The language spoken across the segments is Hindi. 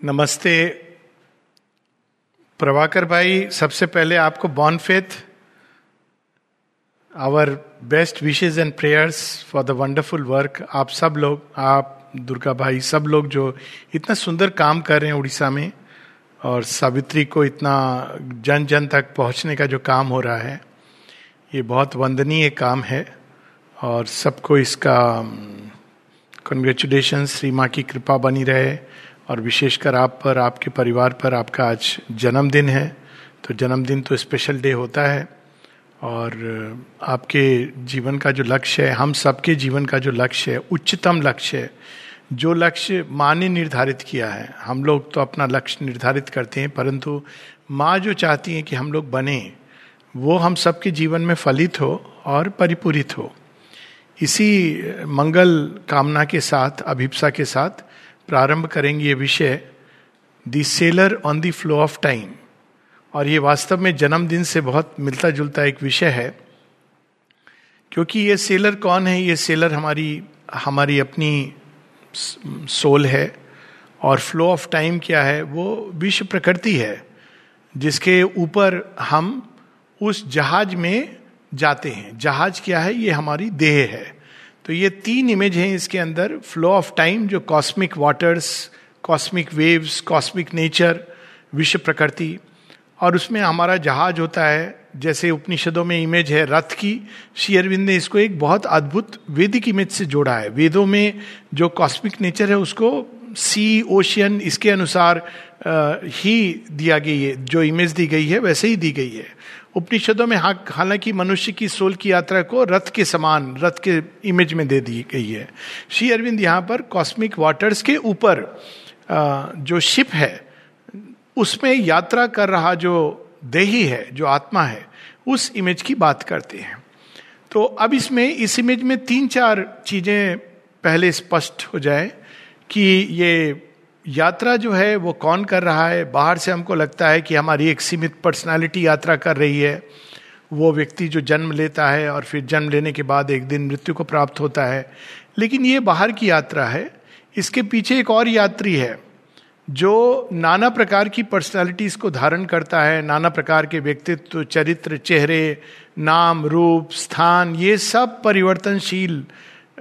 नमस्ते। प्रभाकर भाई, सबसे पहले आपको born faith our best wishes and prayers for the wonderful work आप सब लोग, आप, दुर्गा भाई, सब लोग जो इतना सुंदर काम कर रहे हैं उड़ीसा में, और सावित्री को इतना जन जन तक पहुँचने का जो काम हो रहा है, ये बहुत वंदनीय काम है, और सबको इसका कंग्रेचुलेशन श्री माँ की कृपा बनी रहे और विशेषकर आप पर, आपके परिवार पर आपका आज जन्मदिन है तो जन्मदिन तो स्पेशल डे होता है। और आपके जीवन का जो लक्ष्य है, हम सबके जीवन का जो लक्ष्य है, उच्चतम लक्ष्य है, जो लक्ष्य माँ ने निर्धारित किया है। हम लोग तो अपना लक्ष्य निर्धारित करते हैं, परंतु माँ जो चाहती हैं कि हम लोग बने, वो हम सबके जीवन में फलित हो और परिपूरित हो। इसी मंगल कामना के साथ, अभिप्सा के साथ प्रारंभ करेंगे ये विषय, the sailor on the flow of time. और ये वास्तव में जन्मदिन से बहुत मिलता जुलता एक विषय है, क्योंकि ये सेलर कौन है? ये सेलर हमारी हमारी अपनी सोल है, और फ्लो ऑफ़ टाइम क्या है? वो विश्व प्रकृति है, जिसके ऊपर हम उस जहाज़ में जाते हैं। जहाज़ क्या है? ये हमारी देह है। तो ये तीन इमेज हैं इसके अंदर फ्लो ऑफ़ टाइम जो cosmic waters cosmic waves cosmic nature विश्व प्रकृति। और उसमें हमारा जहाज़ होता है जैसे उपनिषदों में इमेज है रथ की। श्री अरविंद ने इसको एक बहुत अद्भुत वेदिक इमेज से जोड़ा है। वेदों में जो कॉस्मिक नेचर है उसको सी ओशियन इसके अनुसार आ, ही दिया गई है। जो इमेज दी गई है वैसे ही दी गई है। उपनिषदों में हालाँकि मनुष्य की सोल की यात्रा को रथ के समान, रथ के इमेज में दे दी गई है। श्री अरविंद यहाँ पर कॉस्मिक वाटर्स के ऊपर जो शिप है, उसमें यात्रा कर रहा जो देही है, जो आत्मा है, उस इमेज की बात करते हैं। तो अब इसमें, इस इमेज में तीन चार चीज़ें पहले स्पष्ट हो जाए कि ये यात्रा जो है, वो कौन कर रहा है? बाहर से हमको लगता है कि हमारी एक सीमित पर्सनालिटी यात्रा कर रही है। वो व्यक्ति जो जन्म लेता है और फिर जन्म लेने के बाद एक दिन मृत्यु को प्राप्त होता है। लेकिन ये बाहर की यात्रा है। इसके पीछे एक और यात्री है, जो नाना प्रकार की पर्सनालिटीज को धारण करता है। नाना प्रकार के व्यक्तित्व, चरित्र, चेहरे, नाम, रूप, स्थान, ये सब परिवर्तनशील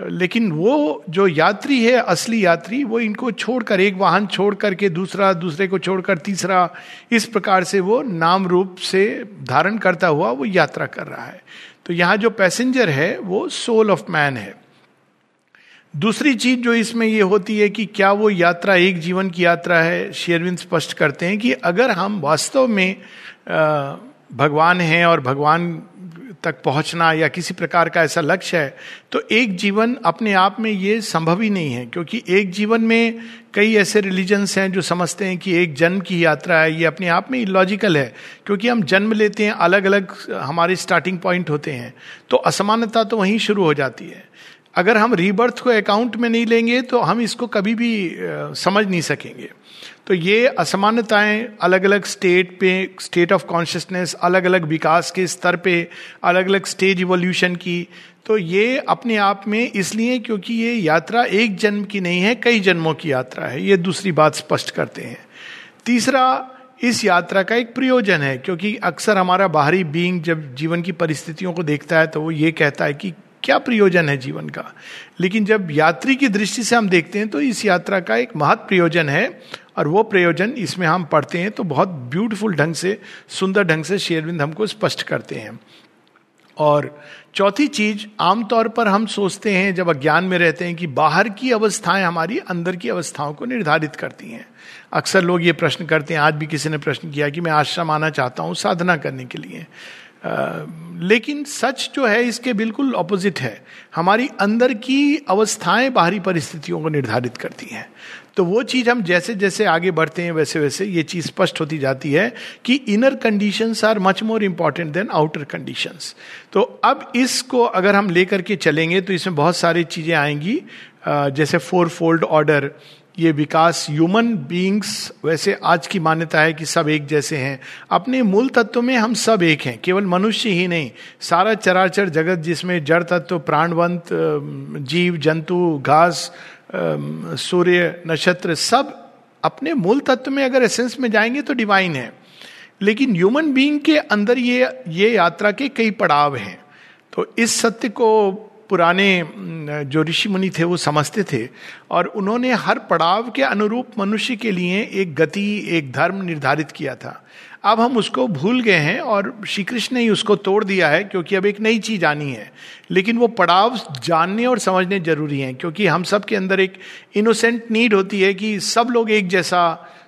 लेकिन वो जो यात्री है, असली यात्री, वो इनको छोड़कर, एक वाहन छोड़ करके दूसरा, दूसरे को छोड़कर तीसरा, इस प्रकार से वो नाम रूप से धारण करता हुआ वो यात्रा कर रहा है। तो यहाँ जो पैसेंजर है, वो सोल ऑफ़ मैन है। दूसरी चीज़ जो इसमें ये होती है कि क्या वो यात्रा एक जीवन की यात्रा है, शेरविंद स्पष्ट करते हैं कि अगर हम वास्तव में भगवान हैं और भगवान तक पहुँचना या किसी प्रकार का ऐसा लक्ष्य है तो एक जीवन अपने आप में ये संभव ही नहीं है, क्योंकि एक जीवन में कई ऐसे रिलीजन्स हैं जो समझते हैं कि एक जन्म की यात्रा है, ये अपने आप में इलॉजिकल है, क्योंकि हम जन्म लेते हैं अलग अलग हमारे स्टार्टिंग पॉइंट होते हैं तो असमानता तो वहीं शुरू हो जाती है। अगर हम रीबर्थ को अकाउंट में नहीं लेंगे तो हम इसको कभी भी समझ नहीं सकेंगे। तो ये असमानताएँ अलग अलग स्टेट पे स्टेट ऑफ़ कॉन्शियसनेस अलग अलग विकास के स्तर पे अलग अलग स्टेज इवोल्यूशन की। तो ये अपने आप में इसलिए क्योंकि ये यात्रा एक जन्म की नहीं है, कई जन्मों की यात्रा है। ये दूसरी बात स्पष्ट करते हैं। तीसरा, इस यात्रा का एक प्रयोजन है, क्योंकि अक्सर हमारा बाहरी बीइंग जब जीवन की परिस्थितियों को देखता है तो वो ये कहता है कि क्या प्रयोजन है जीवन का? लेकिन जब यात्री की दृष्टि से हम देखते हैं तो इस यात्रा का एक महत प्रयोजन है। और वो प्रयोजन इसमें हम पढ़ते हैं तो बहुत ब्यूटीफुल ढंग से, सुंदर ढंग से शेरविंद हमको स्पष्ट करते हैं। और चौथी चीज़, आमतौर पर हम सोचते हैं, जब अज्ञान में रहते हैं कि बाहर की अवस्थाएँ हमारी अंदर की अवस्थाओं को निर्धारित करती हैं। अक्सर लोग ये प्रश्न करते हैं, आज भी किसी ने प्रश्न किया कि मैं आश्रम आना चाहता हूँ साधना करने के लिए। लेकिन सच जो है, इसके बिल्कुल ऑपोजिट है। हमारी अंदर की अवस्थाएँ बाहरी परिस्थितियों को निर्धारित करती हैं। तो वो चीज़ हम जैसे जैसे आगे बढ़ते हैं, वैसे वैसे ये चीज़ स्पष्ट होती जाती है कि inner conditions are much more important than outer conditions तो अब इसको अगर हम लेकर के चलेंगे तो इसमें बहुत सारी चीज़ें आएँगी। जैसे फोर फोल्ड ऑर्डर ये विकास ह्यूमन बींग्स वैसे आज की मान्यता है कि सब एक जैसे हैं। अपने मूल तत्व में हम सब एक हैं, केवल मनुष्य ही नहीं। सारा चराचर जगत जिसमें जड़ तत्व, प्राणवंत जीव, जंतु, घास सूर्य, नक्षत्र सब अपने मूल तत्व में अगर एसेंस में जाएँगे तो डिवाइन है। लेकिन ह्यूमन बीइंग के अंदर ये ये यात्रा के कई पड़ाव हैं। तो इस सत्य को पुराने जो ऋषि मुनि थे, वो समझते थे और उन्होंने हर पड़ाव के अनुरूप मनुष्य के लिए एक गति, एक धर्म निर्धारित किया था। अब हम उसको भूल गए हैं और श्री कृष्ण ने ही उसको तोड़ दिया है क्योंकि अब एक नई चीज़ आनी है। लेकिन वो पड़ाव जानने और समझने ज़रूरी हैं, क्योंकि हम सब के अंदर एक इनोसेंट नीड होती है कि सब लोग एक जैसा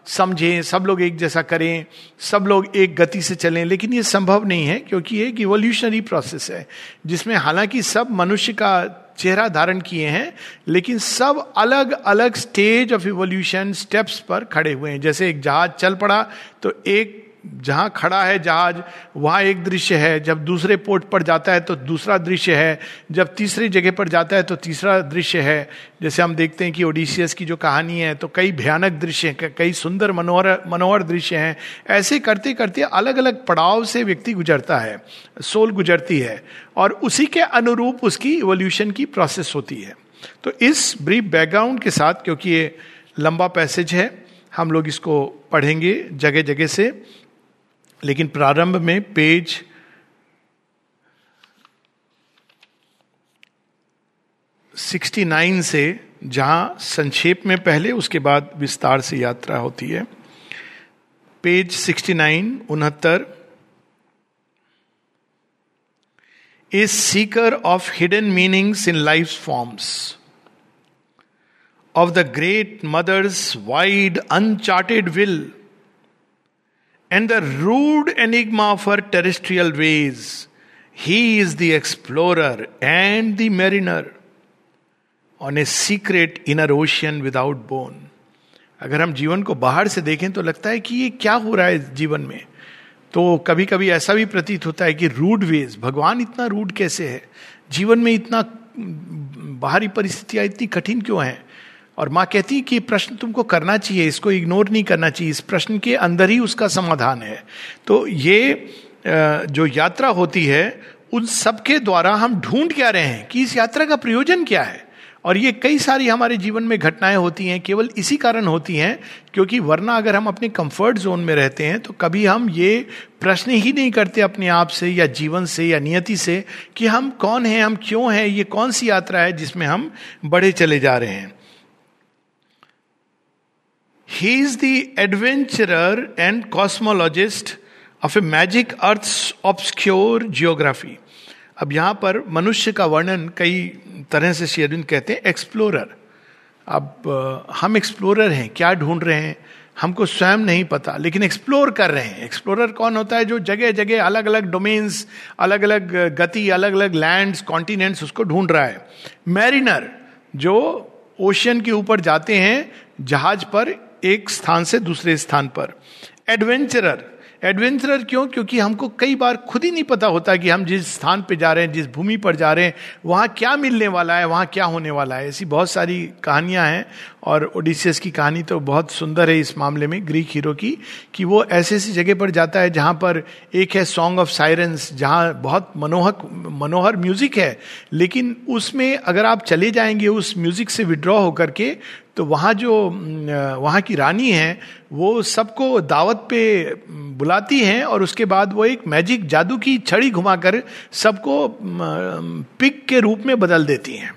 समझें, सब लोग एक जैसा करें, सब लोग एक गति से चलें, लेकिन ये संभव नहीं है क्योंकि एक इवोल्यूशनरी प्रोसेस है, जिसमें हालाँकि सब मनुष्य का चेहरा धारण किए हैं, लेकिन सब अलग अलग स्टेज ऑफ़ इवोल्यूशन स्टेप्स पर खड़े हुए हैं। जैसे एक जहाज़ चल पड़ा तो एक जहाँ खड़ा है जहाज़, वहाँ एक दृश्य है। जब दूसरे पोर्ट पर जाता है तो दूसरा दृश्य है। जब तीसरी जगह पर जाता है तो तीसरा दृश्य है। जैसे हम देखते हैं कि ओडिशियस की जो कहानी है तो कई भयानक दृश्य हैं, कई सुंदर मनोहर मनोहर दृश्य हैं। ऐसे करते करते अलग अलग पड़ाव से व्यक्ति गुजरता है, सोल गुजरती है, और उसी के अनुरूप उसकी इवोल्यूशन की प्रोसेस होती है। तो इस ब्रीफ बैकग्राउंड के साथ, क्योंकि ये लंबा पैसेज है, हम लोग इसको पढ़ेंगे जगह जगह से। लेकिन प्रारंभ में पेज सिक्सटी नाइन से, जहाँ संक्षेप में पहले, उसके बाद विस्तार से यात्रा होती है। पेज सिक्सटी नाइन, उनहत्तर। A seeker of hidden meanings in life forms. Of the great mother's wide uncharted will. And the rude enigma of her terrestrial ways. He is the explorer and the mariner on a secret inner ocean without bone. अगर हम जीवन को बाहर से देखें तो लगता है कि ये क्या हो रहा है जीवन में तो कभी कभी ऐसा भी प्रतीत होता है कि रूड वेज भगवान इतना रूड कैसे है जीवन में इतना बाहरी परिस्थितियाँ इतनी कठिन क्यों हैं और माँ कहती कि प्रश्न तुमको करना चाहिए, इसको इग्नोर नहीं करना चाहिए, इस प्रश्न के अंदर ही उसका समाधान है। तो ये जो यात्रा होती है, उन सबके द्वारा हम ढूंढ क्या रहे हैं कि इस यात्रा का प्रयोजन क्या है? और ये कई सारी हमारे जीवन में घटनाएँ होती हैं, केवल इसी कारण होती हैं, क्योंकि वरना अगर हम अपने कंफर्ट जोन में रहते हैं तो कभी हम ये प्रश्न ही नहीं करते अपने आप से या जीवन से या नियति से कि हम कौन हैं, हम क्यों हैं, ये कौन सी यात्रा है जिसमें हम बढ़े चले जा रहे हैं। He is the adventurer and cosmologist of a magic earth obscure geography अब यहाँ पर मनुष्य का वर्णन कई तरह से श्री अरविंद कहते हैं एक्सप्लोरर अब हम एक्सप्लोरर हैं, क्या ढूंढ रहे हैं? हमको स्वयं नहीं पता, लेकिन एक्सप्लोर कर रहे हैं। एक्सप्लोरर कौन होता है जो जगह जगह अलग अलग डोमेन्स अलग अलग गति अलग अलग लैंड्स कॉन्टिनेंट्स उसको ढूंढ रहा है। मैरिनर जो ओशियन के ऊपर जाते हैं, जहाज़ पर एक स्थान से दूसरे स्थान पर। एडवेंचरर एडवेंचरर क्यों? क्योंकि हमको कई बार खुद ही नहीं पता होता कि हम जिस स्थान पर जा रहे हैं, जिस भूमि पर जा रहे हैं, वहाँ क्या मिलने वाला है, वहाँ क्या होने वाला है। ऐसी बहुत सारी कहानियाँ हैं। और ओडिसियस की कहानी तो बहुत सुंदर है इस मामले में ग्रीक हीरो की, कि वो ऐसे ऐसी जगह पर जाता है जहाँ पर एक है सॉन्ग ऑफ़ साइरेंस जहाँ बहुत मनोहक, मनोहर म्यूज़िक है। लेकिन उसमें अगर आप चले जाएँगे, उस म्यूज़िक से विड्रॉ होकर के तो वहाँ जो वहाँ की रानी है, वो सबको दावत पे बुलाती हैं और उसके बाद वो एक मैजिक जादू की छड़ी घुमाकर सबको पिक के रूप में बदल देती हैं।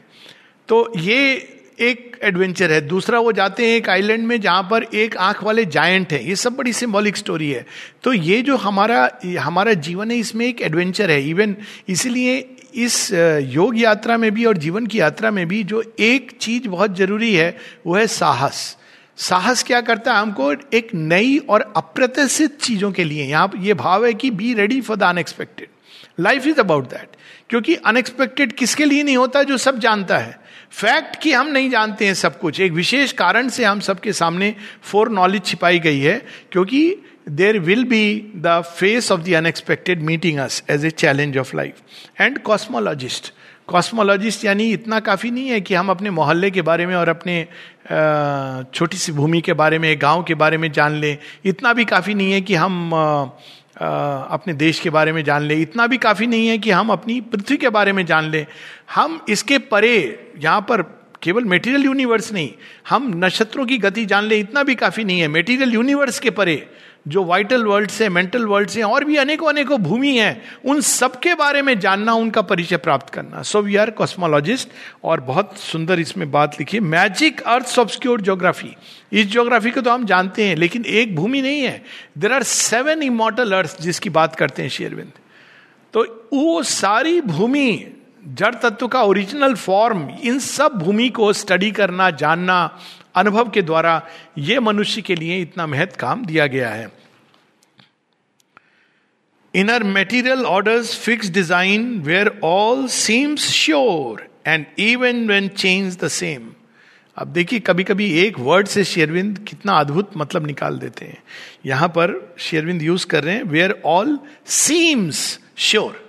तो ये एक एडवेंचर है, दूसरा वो जाते हैं एक आइलैंड में जहाँ पर एक आँख वाले जायंट है। ये सब बड़ी सिंबॉलिक स्टोरी है। तो ये जो हमारा हमारा जीवन है, इसमें एक एडवेंचर है। इवन इसीलिए इस योग यात्रा में भी और जीवन की यात्रा में भी जो एक चीज़ बहुत ज़रूरी है, वो है साहस। साहस क्या करता है? हमको एक नई और अप्रत्याशित चीज़ों के लिए। यहाँ ये भाव है कि be ready for the unexpected life is about that क्योंकि अनएक्सपेक्टेड किसके लिए नहीं होता? जो सब जानता है। फैक्ट कि हम नहीं जानते हैं सब कुछ। एक विशेष कारण से हम सबके सामने फोर नॉलेज छिपाई गई है, क्योंकि there will be the face of the unexpected meeting us as a challenge of life and cosmologist cosmologist यानी इतना काफ़ी नहीं है कि हम अपने मोहल्ले के बारे में और अपने छोटी सी भूमि के बारे में, गाँव के बारे में जान लें। इतना भी काफ़ी नहीं है कि हम अपने देश के बारे में जान ले। इतना भी काफ़ी नहीं है कि हम अपनी पृथ्वी के बारे में जान लें। हम इसके परे यहाँ पर केवल मेटीरियल यूनिवर्स नहीं, हम नक्षत्रों की गति जान ले, इतना भी काफ़ी नहीं है। मेटीरियल यूनिवर्स के परे जो वाइटल वर्ल्ड से मेंटल वर्ल्ड से और भी अनेकों अनेकों भूमि है, उन सबके बारे में जानना, उनका परिचय प्राप्त करना। सो वी आर कॉस्मोलॉजिस्ट और बहुत सुंदर इसमें बात लिखी मैजिक अर्थ ऑब्सक्योर ज्योग्राफी इस ज्योग्राफी को तो हम जानते हैं, लेकिन एक भूमि नहीं है। There are seven immortal earth जिसकी बात करते हैं शेरविंद। तो वो सारी भूमि, जड़ तत्व का ओरिजिनल फॉर्म इन सब भूमि को स्टडी करना, जानना, अनुभव के द्वारा, ये मनुष्य के लिए इतना महत्व काम दिया गया है। Inner material orders fix design where all seems sure and even when change the same अब देखिए कभी कभी एक वर्ड से शेरविंद कितना अद्भुत मतलब निकाल देते हैं। यहाँ पर शेरविंद यूज़ कर रहे हैं वेयर ऑल सीम्स श्योर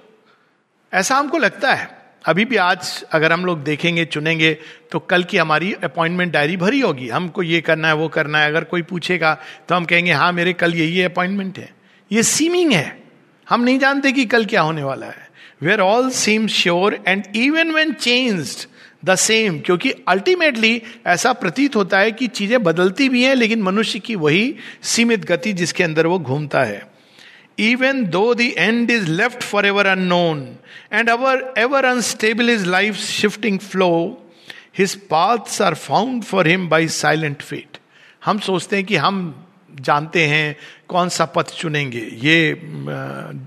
ऐसा हमको लगता है। अभी भी आज अगर हम लोग देखेंगे, चुनेंगे तो कल की हमारी अपॉइंटमेंट डायरी भरी होगी। हमको ये करना है, वो करना है। अगर कोई पूछेगा तो हम कहेंगे हाँ मेरे कल यही अपॉइंटमेंट है। ये सीमिंग है। हम नहीं जानते कि कल क्या होने वाला है। We are all seem sure and even when change the same क्योंकि अल्टीमेटली ऐसा प्रतीत होता है कि चीज़ें बदलती भी हैं, लेकिन मनुष्य की वही सीमित गति जिसके अंदर वो घूमता है। Even though the end is left for ever unknown and our ever unstable is life shifting flow his paths are found for him by silent fate हम सोचते हैं कि हम जानते हैं कौन सा पथ चुनेंगे। ये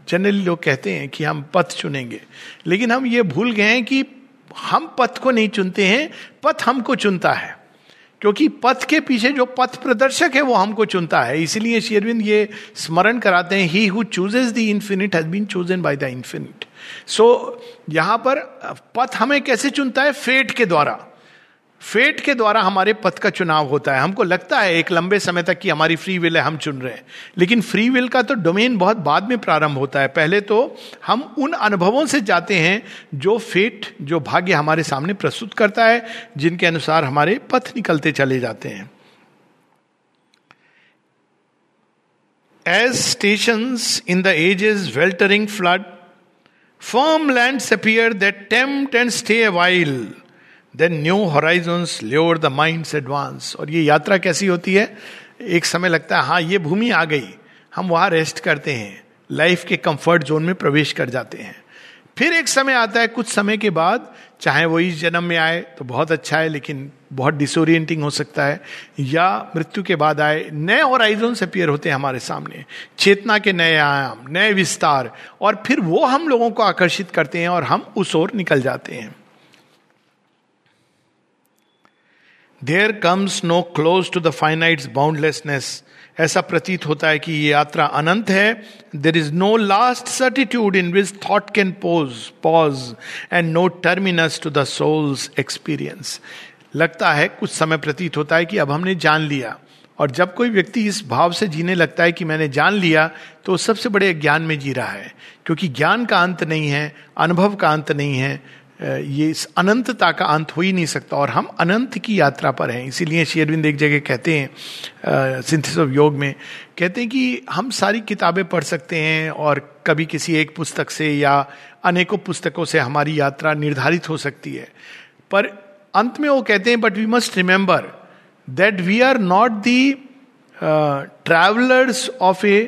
जनरली लोग कहते हैं कि हम पथ चुनेंगे। लेकिन हम ये भूल गए हैं कि हम पथ को नहीं चुनते हैं, पथ हमको चुनता है। क्योंकि पथ के पीछे जो पथ प्रदर्शक है, वो हमको चुनता है। इसीलिए शेरविंद ये स्मरण कराते हैं he who chooses the infinite has been chosen by the infinite so यहाँ पर पथ हमें कैसे चुनता है? फेट के द्वारा। फेट के द्वारा हमारे पथ का चुनाव होता है। हमको लगता है एक लंबे समय तक कि हमारी फ्री विल है, हम चुन रहे हैं। लेकिन फ्री विल का तो डोमेन बहुत बाद में प्रारंभ होता है। पहले तो हम उन अनुभवों से जाते हैं जो फेट, जो भाग्य हमारे सामने प्रस्तुत करता है, जिनके अनुसार हमारे पथ निकलते चले जाते हैं। As station in the ages weltering flood firm land appear that tempt and stay a while then new horizons lure the mind advance और ये यात्रा कैसी होती है? एक समय लगता है हाँ ये भूमि आ गई। हम वहाँ रेस्ट करते हैं। लाइफ के कंफर्ट जोन में प्रवेश कर जाते हैं। फिर एक समय आता है, कुछ समय के बाद, चाहे वो इस जन्म में आए तो बहुत अच्छा है, लेकिन बहुत डिसोरिएंटिंग हो सकता है। या मृत्यु के बाद आए, नए होराइजन अपियर होते हैं हमारे सामने। चेतना के नए आयाम, नए विस्तार। और फिर वो हम लोगों को आकर्षित करते हैं और हम उस ओर निकल जाते हैं। There comes no close to the finite's boundlessness ऐसा प्रतीत होता है कि ये यात्रा अनंत है। There is no last certitude in which thought can pose pause and no terminus to the soul's experience लगता है, कुछ समय प्रतीत होता है कि अब हमने जान लिया। और जब कोई व्यक्ति इस भाव से जीने लगता है कि मैंने जान लिया तो सबसे बड़े ज्ञान में जी रहा है। क्योंकि ज्ञान का अंत नहीं है, अनुभव का अंत नहीं है। ये इस अनंतता का अंत हो ही नहीं सकता और हम अनंत की यात्रा पर हैं। इसीलिए शेरविंद एक जगह कहते हैं सिंथिस ऑफ़ योग में, कहते हैं कि हम सारी किताबें पढ़ सकते हैं और कभी किसी एक पुस्तक से या अनेकों पुस्तकों से हमारी यात्रा निर्धारित हो सकती है। पर अंत में वो कहते हैं but we must remember that we are not the travellers of a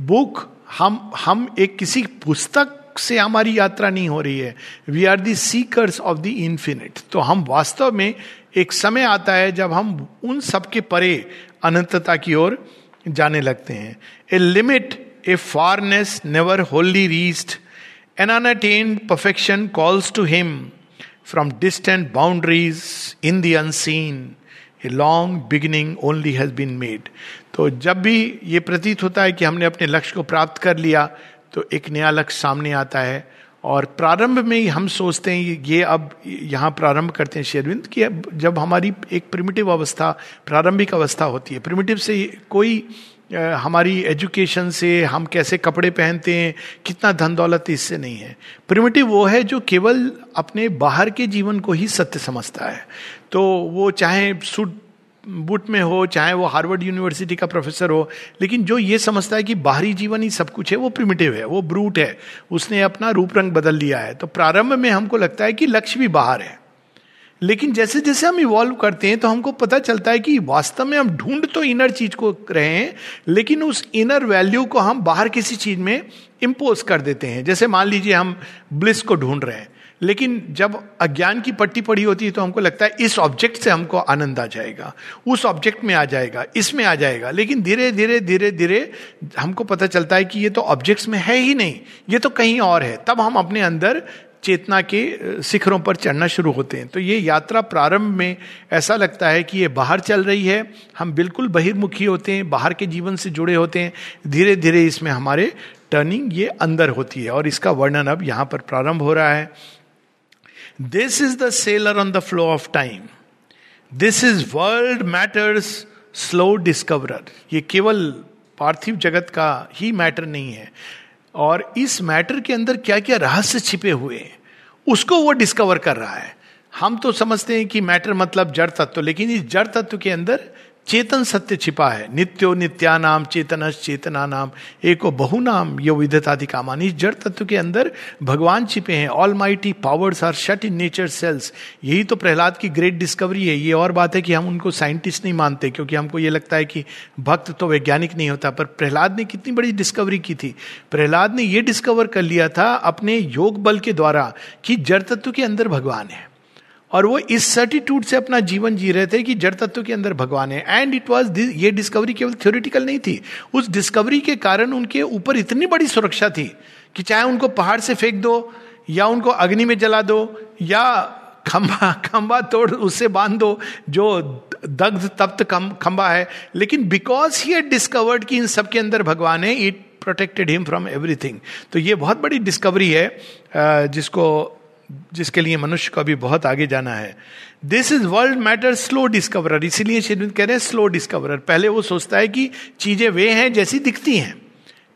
book हम हम एक किसी पुस्तक से हमारी यात्रा नहीं हो रही है। We are the seekers of the infinite तो हम वास्तव में एक समय आता है जब हम उन सबके परे अनंतता की ओर जाने लगते हैं। A limit a farness never wholly reached an unattained perfection calls to him from distant boundaries in the unseen a long beginning only has been made तो जब भी ये प्रतीत होता है कि हमने अपने लक्ष्य को प्राप्त कर लिया तो एक नया लक्ष्य सामने आता है और प्रारंभ में ही हम सोचते हैं ये अब यहाँ प्रारंभ करते हैं शेरविंद कि जब हमारी एक प्रिमिटिव अवस्था, प्रारंभिक अवस्था होती है। प्रिमिटिव से कोई हमारी एजुकेशन से हम कैसे कपड़े पहनते हैं, कितना धन दौलत इससे नहीं है। प्रिमिटिव वो है जो केवल अपने बाहर के जीवन को ही सत्य समझता है। तो वो चाहे सूट बुट में हो, चाहे वो हार्वर्ड यूनिवर्सिटी का प्रोफेसर हो, लेकिन जो ये समझता है कि बाहरी जीवन ही सब कुछ है, वो प्रिमिटिव है, वो ब्रूट है। उसने अपना रूप रंग बदल लिया है। तो प्रारंभ में हमको लगता है कि लक्ष्य भी बाहर है। लेकिन जैसे जैसे हम इवॉल्व करते हैं तो हमको पता चलता है कि वास्तव में हम ढूंढ तो इनर चीज़ को रहे हैं, लेकिन उस इनर वैल्यू को हम बाहर किसी चीज़ में इम्पोज कर देते हैं। जैसे मान लीजिए हम ब्लिस को ढूंढ रहे हैं। लेकिन जब अज्ञान की पट्टी पड़ी होती है तो हमको लगता है इस ऑब्जेक्ट से हमको आनंद आ जाएगा, उस ऑब्जेक्ट में आ जाएगा, इसमें आ जाएगा। लेकिन धीरे धीरे धीरे धीरे हमको पता चलता है कि ये तो ऑब्जेक्ट्स में है ही नहीं, ये तो कहीं और है। तब हम अपने अंदर चेतना के शिखरों पर चढ़ना शुरू होते हैं। तो ये यात्रा प्रारंभ में ऐसा लगता है कि ये बाहर चल रही है, हम बिल्कुल बहिर्मुखी होते हैं, बाहर के जीवन से जुड़े होते हैं, धीरे धीरे इसमें हमारे टर्निंग ये अंदर होती है। और इसका वर्णन अब यहाँ पर प्रारंभ हो रहा है। This is the sailor on the flow of time this is world matter's slow discoverer ये केवल पार्थिव जगत का ही मैटर नहीं है। और इस मैटर के अंदर क्या क्या रहस्य छिपे हुए हैं, उसको वो डिस्कवर कर रहा है। हम तो समझते हैं कि मैटर मतलब जड़ तत्व, लेकिन इस जड़ तत्व के अंदर चेतन सत्य छिपा है। नित्यो नित्या नाम चेतन चेतना नाम एको बहु नाम यो विधताधिकामान इस जड़ तत्व के अंदर भगवान छिपे हैं। All mighty powers are shut in nature cells यही तो प्रहलाद की ग्रेट डिस्कवरी है। ये और बात है कि हम उनको साइंटिस्ट नहीं मानते, क्योंकि हमको ये लगता है कि भक्त तो वैज्ञानिक नहीं होता। पर प्रहलाद ने कितनी बड़ी डिस्कवरी की थी। प्रहलाद ने यह डिस्कवर कर लिया था अपने योग बल के द्वारा कि जड़ तत्व के अंदर भगवान है। और वो इस सर्टिट्यूड से अपना जीवन जी रहे थे कि जड़ तत्व के अंदर भगवान है। एंड इट वॉज़ ये डिस्कवरी केवल थ्योरिटिकल नहीं थी। उस डिस्कवरी के कारण उनके ऊपर इतनी बड़ी सुरक्षा थी कि चाहे उनको पहाड़ से फेंक दो, या उनको अग्नि में जला दो, या खंबा खंबा तोड़, उससे बाँध दो, जो दग्ध, तप्त खंबा है। लेकिन बिकॉज़ ही डिस्कवर्ड कि इन सब के अंदर भगवान है it protected him from everything तो ये बहुत बड़ी डिस्कवरी है जिसको जिसके लिए मनुष्य को अभी बहुत आगे जाना है। This is world matter slow discoverer इसीलिए कह रहे हैं स्लो डिस्कवरर पहले वो सोचता है कि चीज़ें वे हैं जैसी दिखती हैं।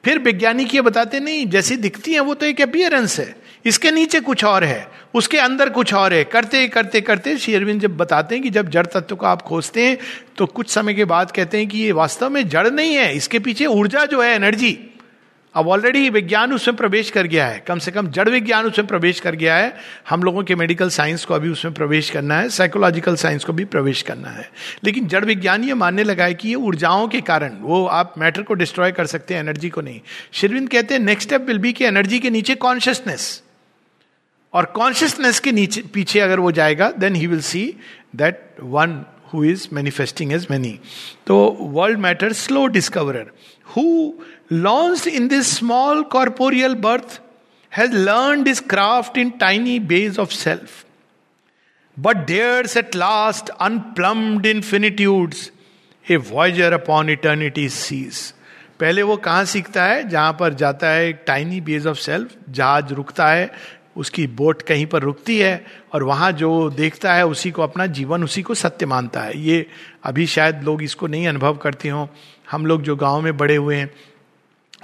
फिर वैज्ञानिक ये बताते नहीं, जैसी दिखती हैं वो तो एक अपियरेंस है। इसके नीचे कुछ और है, उसके अंदर कुछ और है। करते करते करते शेरविंद जब बताते हैं कि जब जड़ तत्व को आप खोजते हैं तो कुछ समय के बाद कहते हैं कि ये वास्तव में जड़ नहीं है, इसके पीछे ऊर्जा जो है एनर्जी अब ऑलरेडी विज्ञान उसमें प्रवेश कर गया है। कम से कम जड़ विज्ञान उसमें प्रवेश कर गया है। हम लोगों के मेडिकल साइंस को अभी उसमें प्रवेश करना है। साइकोलॉजिकल साइंस को भी प्रवेश करना है। लेकिन जड़ विज्ञान ये मानने लगा है कि ये ऊर्जाओं के कारण, वो आप मैटर को डिस्ट्रॉय कर सकते हैं एनर्जी को नहीं। शिरविंद कहते हैं नेक्स्ट स्टेप विल बी की एनर्जी के नीचे कॉन्शियसनेस और कॉन्शियसनेस के नीचे, पीछे अगर वो जाएगा then he will see that one who is manifesting as many तो world matter slow discoverer who launched in this small corporeal birth, has learned his craft in tiny bays of self, but dares at last unplumbed infinitudes, a voyager upon eternity's seas. पहले वो कहाँ सीखता है जहाँ पर जाता है एक टाइनी बेज ऑफ़ सेल्फ जहाज़ रुकता है उसकी बोट कहीं पर रुकती है और वहाँ जो देखता है उसी को अपना जीवन उसी को सत्य मानता है ये अभी शायद लोग इसको नहीं अनुभव करते हो हम लोग जो गाँव में बड़े हुए हैं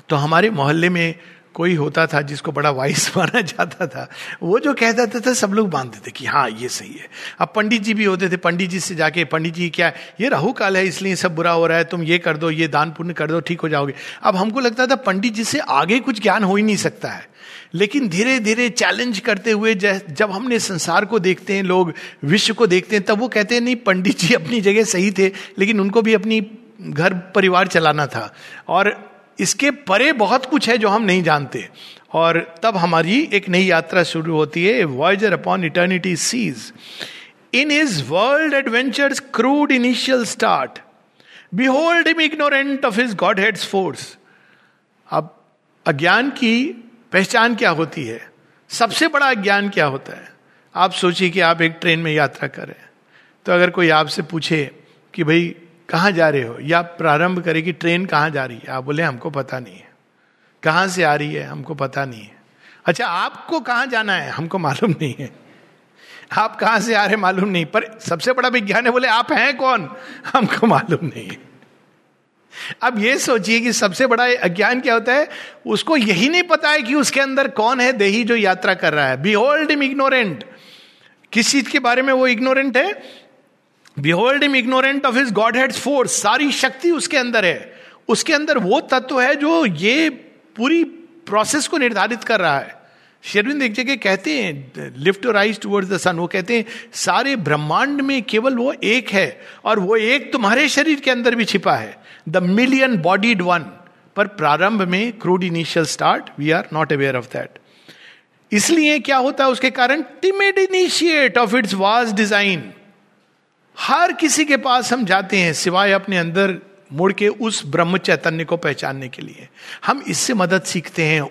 तो हमारे मोहल्ले में कोई होता था जिसको बड़ा वाइस माना जाता था, वो जो कह देते थे, सब लोग मानते थे कि हाँ ये सही है। अब पंडित जी भी होते थे, पंडित जी से जाके, पंडित जी क्या, ये राहु काल है, इसलिए सब बुरा हो रहा है, तुम ये कर दो, ये दान पुण्य कर दो, ठीक हो जाओगे। अब हमको लगता था पंडित जी से आगे कुछ ज्ञान हो ही नहीं सकता है। लेकिन धीरे धीरे चैलेंज करते हुए जब हमने संसार को देखते हैं, लोग विश्व को देखते हैं, तब वो कहते हैं, नहीं, पंडित जी अपनी जगह सही थे, लेकिन उनको भी अपनी घर परिवार चलाना था। और इसके परे बहुत कुछ है जो हम नहीं जानते। और तब हमारी एक नई यात्रा शुरू होती है voyager upon eternity seas in his world adventure crude initial start behold him ignorant of his godhead's force अब अज्ञान की पहचान क्या होती है? सबसे बड़ा अज्ञान क्या होता है? आप सोचिए कि आप एक ट्रेन में यात्रा करें तो अगर कोई आपसे पूछे कि भाई कहाँ जा रहे हो? या प्रारंभ करे कि ट्रेन कहाँ जा रही है? आप बोले, हमको पता नहीं है। कहाँ से आ रही है? हमको पता नहीं है। अच्छा आपको कहाँ जाना है? हमको मालूम नहीं है। आप कहाँ से आ रहे मालूम नहीं। पर सबसे बड़ा विज्ञान है बोले, आप हैं कौन? हमको मालूम नहीं है। अब ये सोचिए कि सबसे बड़ा अज्ञान क्या होता है? उसको यही नहीं पता है कि उसके अंदर कौन है देही जो यात्रा कर रहा है। बिहोल्ड इम इग्नोरेंट किस चीज़ के बारे में वो इग्नोरेंट है? Behold him ignorant of his godhead force सारी शक्ति उसके अंदर है। उसके अंदर वो तत्व है जो ये पूरी प्रोसेस को निर्धारित कर रहा है। शेरविंद एक जगह कहते हैं lift rise towards the sun वो कहते हैं, सारे ब्रह्मांड में केवल वो एक है और वो एक तुम्हारे शरीर के अंदर भी छिपा है। द मिलियन बॉडीड वन पर प्रारंभ में crude initial start we are not aware of that इसलिए क्या होता है उसके कारण? Timid initiate of its vast design हर किसी के पास हम जाते हैं सिवाय अपने अंदर मुड़ के उस ब्रह्म चैतन्य को पहचानने के लिए। हम इससे मदद सीखते हैं